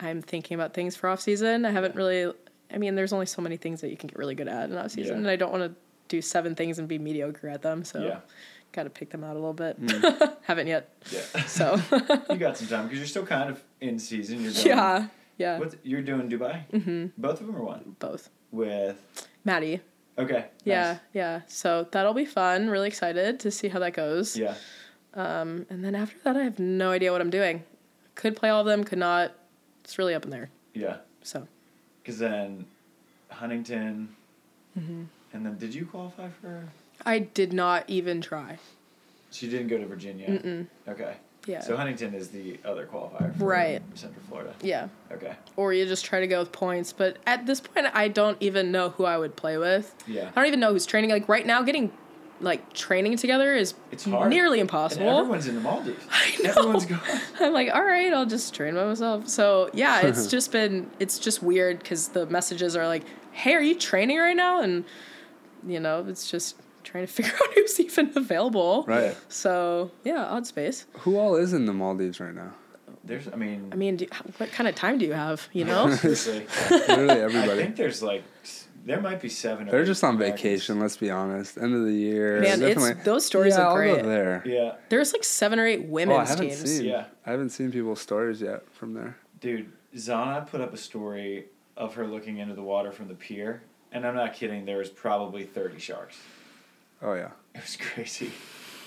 I'm thinking about things for off season. I haven't really. I mean, there's only so many things that you can get really good at in off season,
Yeah.
and I don't want to do seven things and be mediocre at them. So got to pick them out a little bit.
Mm. [laughs]
Haven't yet.
Yeah. [laughs]
So
you got some time because you're still kind of in season. You're going,
yeah, yeah,
What you're doing Dubai? Mm-hmm. Both of them or one?
both.
With
Maddie.
Okay.
Yeah,
nice.
yeah. So that'll be fun. Really excited to see how that goes.
Yeah.
Um, and then after that, I have no idea what I'm doing. Could play all of them. Could not. It's really up in there.
Yeah.
So
Because then Huntington.
Mm-hmm.
And then did you qualify for?
I did not even try.
She didn't go to Virginia.
Mm-mm.
Okay.
Yeah.
So Huntington is the other qualifier. For
Right.
Central Florida.
yeah.
Okay.
Or you just try to go with points. But at this point, I don't even know who I would play with.
Yeah.
I don't even know who's training. Like right now, getting like training together is
It's hard.
nearly
And
impossible.
everyone's in the Maldives. [laughs]
I know.
Everyone's going. [laughs]
I'm like, all right, I'll just train by myself. So yeah, [laughs] it's just been, it's just weird because the messages are like, hey, are you training right now? And you know, it's just trying to [laughs] figure out who's even available.
Right.
So yeah, odd space.
Who all is in the Maldives right now?
There's, I mean,
I mean, do, what kind of time do you have? You know? [laughs]
seriously,
Literally
I think there's like, there might be seven. or
They're just on
Americans.
vacation. Let's be honest. End of the year.
Man, it's those stories
yeah,
are
I'll
great.
go there.
Yeah,
There's like seven or eight
Oh, I
women's
haven't
teams.
seen.
Yeah.
I haven't seen people's stories yet from there.
dude, Zana put up a story of her looking into the water from the pier, and I'm not kidding. There was probably thirty sharks.
Oh yeah.
It was crazy.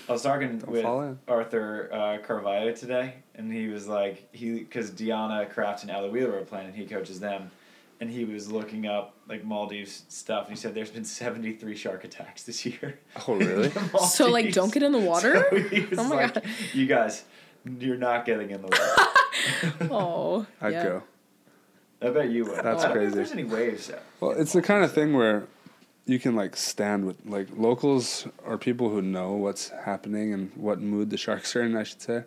I was talking
Don't
with. Arthur uh, Carvalho today, and he was like, he because Deanna Kraft and Allie Wheeler are playing, and he coaches them, and he was looking up like Maldives stuff, and he said there's been seventy three shark attacks this year.
Oh really? [laughs]
in
So like, don't get in the water. [laughs]
So he was
Oh my
like,
God.
you guys, you're not getting in the water. [laughs]
oh,
I'd
yeah.
go.
I bet you would.
That's
I don't know
crazy.
there's any waves.
Well, it's the kind of thing where you can like stand with like locals or people who know what's happening and what mood the sharks are in. I should say.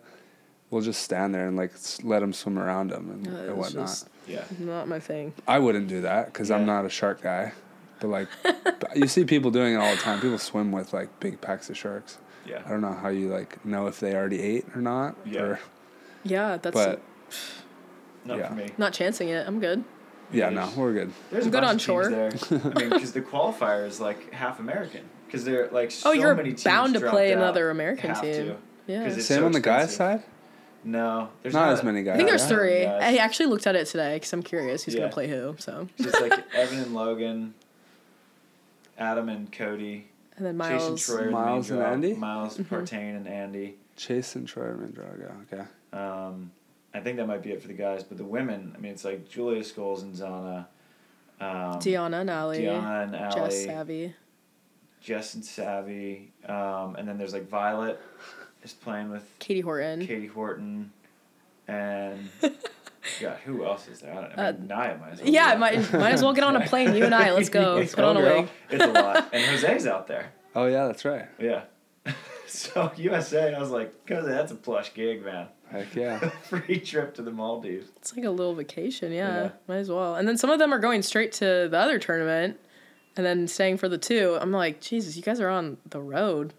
We'll just stand there and like let them swim around them and,
Uh,
and whatnot.
just
Yeah.
not my thing.
I wouldn't do that because I'm not a shark guy. But like, [laughs] you see people doing it all the time. People swim with like big packs of sharks.
Yeah.
I don't know how you like know if they already ate or not.
Yeah.
Or,
Yeah, that's
but [sighs]
Not
Yeah.
for me.
not chancing it. I'm good.
Yeah, no, we're good.
There's
I'm
a
good
bunch
on
of
shore.
teams there. [laughs] I mean, because the qualifier is like half American. Because they're like so
Oh, you're
many teams
bound to
dropped
play
out
another American
have
team.
To,
Yeah.
'Cause it's
Same
so
on the guys'
expensive.
side.
No, there's
Not as many guys.
I think there's
Yeah.
three.
Guys.
I actually looked at it today because I'm curious who's
Yeah.
gonna play who. So
It's like [laughs] Evan and Logan, Adam and Cody,
and then
Chase and
Miles.
Troy, are the
Miles
main
and
draw.
Andy?
Miles
Mm-hmm.
Partain and Andy.
Chase and Troy Mendrago. Okay.
Um, I think that might be it for the guys, but the women, I mean, it's like Julia Scoles and Zana, um,
Deanna and Allie.
Deanna and Allie,
Jess Savvy.
Jess and Savvy, um, and then there's like Violet is playing with
Katie Horton.
Katie Horton, and [laughs] God, who else is there? I don't know. I mean, Nia might as well.
Yeah,
be
might, might as well get on a plane. You and I, let's go. [laughs]
Let's
Put
go,
on a wig.
It's a lot, [laughs] and Jose's out there.
Oh yeah, that's right.
Yeah. so USA, I was like, Jose, that's a plush gig, man.
Heck yeah. [laughs]
Free trip to the Maldives.
It's like a little vacation. Yeah,
Yeah.
might as well. And then some of them are going straight to the other tournament, and then staying for the two. I'm like, Jesus, you guys are on the road.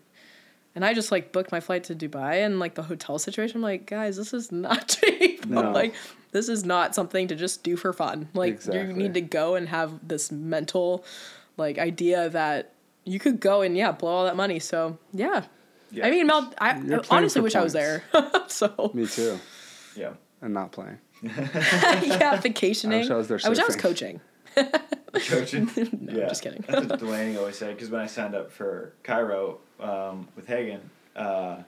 And I just like booked my flight to Dubai and like the hotel situation. I'm like, guys, this is not [laughs] cheap.
No. [laughs]
like, this is not something to just do for fun. Like, you need to go and have this mental, like, idea that you could go and yeah, blow all that money. So yeah,
Yeah.
I mean, Mel, I I honestly
for
wish I was there. [laughs] so
Me too.
Yeah.
And not playing. [laughs]
yeah, [laughs] vacationing.
I wish I was there
I wish I was coaching.
Coaching.
No,
yeah.
just kidding.
That's what Delaney always said. Because when I signed up for Cairo um, with Hagen, uh,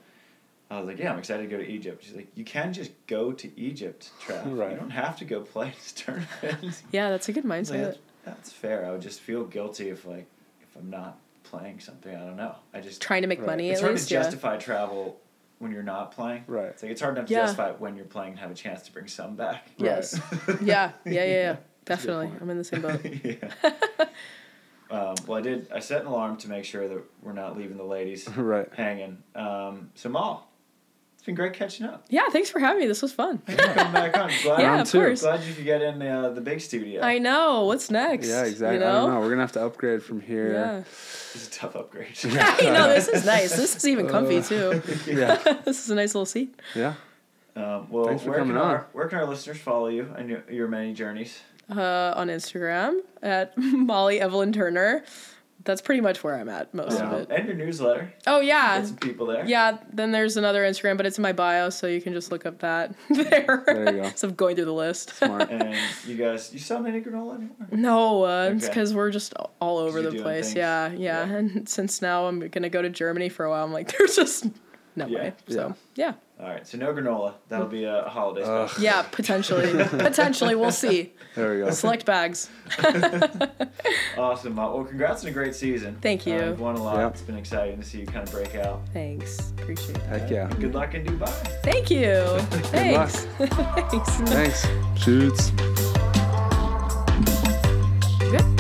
I was like, yeah, I'm excited to go to Egypt. She's like, you can just go to Egypt, Trav.
Right.
You don't have to go play this tournament.
Yeah, that's a good
I was like,
mindset.
that's, that's fair. I would just feel guilty if like if I'm not playing something. I don't know. I just
Trying to make
Right.
money
it's
at
hard
least.
to
Yeah.
justify travel when you're not playing.
Right.
It's like it's hard enough to
Yeah.
justify it when you're playing and have a chance to bring some back.
Yes. [laughs] yeah, yeah, yeah, yeah. Definitely. I'm in the same boat. [laughs]
yeah. [laughs] um, well, I did. I set an alarm to make sure that we're not leaving the ladies
right.
hanging. Um, so, Mal, it's been great catching up.
Yeah, thanks for having me. This was fun.
Thanks for coming back on. [laughs] Glad,
Yeah,
Round
of
two.
course.
glad you could get in uh, the big studio.
I know. What's next?
Yeah, exactly.
You
I don't know.
know?
We're gonna have to upgrade from here.
Yeah.
It's a tough upgrade. [laughs] [laughs]
I know. This is nice. This is even comfy, too.
Yeah.
this is a nice little seat.
Yeah.
Um, well,
Thanks for
where
coming
can
on.
Our, where can our listeners follow you and your, your many journeys?
Uh, on Instagram at Molly Evelyn Turner. That's pretty much where I'm at, most of
Um,
it.
and your newsletter.
Oh, yeah.
Get some people there.
Yeah, then there's another Instagram, but it's in my bio, so you can just look up that [laughs] there.
There you go.
so I'm going through the list.
Smart.
And you guys, you sell any granola anymore?
No, uh, it's because we're just all over the place. Yeah, yeah,
Yeah. [laughs]
And since now I'm gonna go to Germany for a while, I'm like, [laughs] there's just that
yeah.
way. So yeah.
All right, so no granola. That'll be a holiday special.
Yeah, potentially. [laughs] potentially, we'll see.
There we go.
Select bags. [laughs]
awesome. Uh, well, congrats on a great season.
Thank you.
Uh, you've won a lot.
Yep.
It's been exciting to see you kind of break out.
Thanks. Appreciate it.
Heck yeah.
Good luck in Dubai.
Thank you. Thanks. Thanks. [laughs]
Thanks. Thanks. Shoots. Good.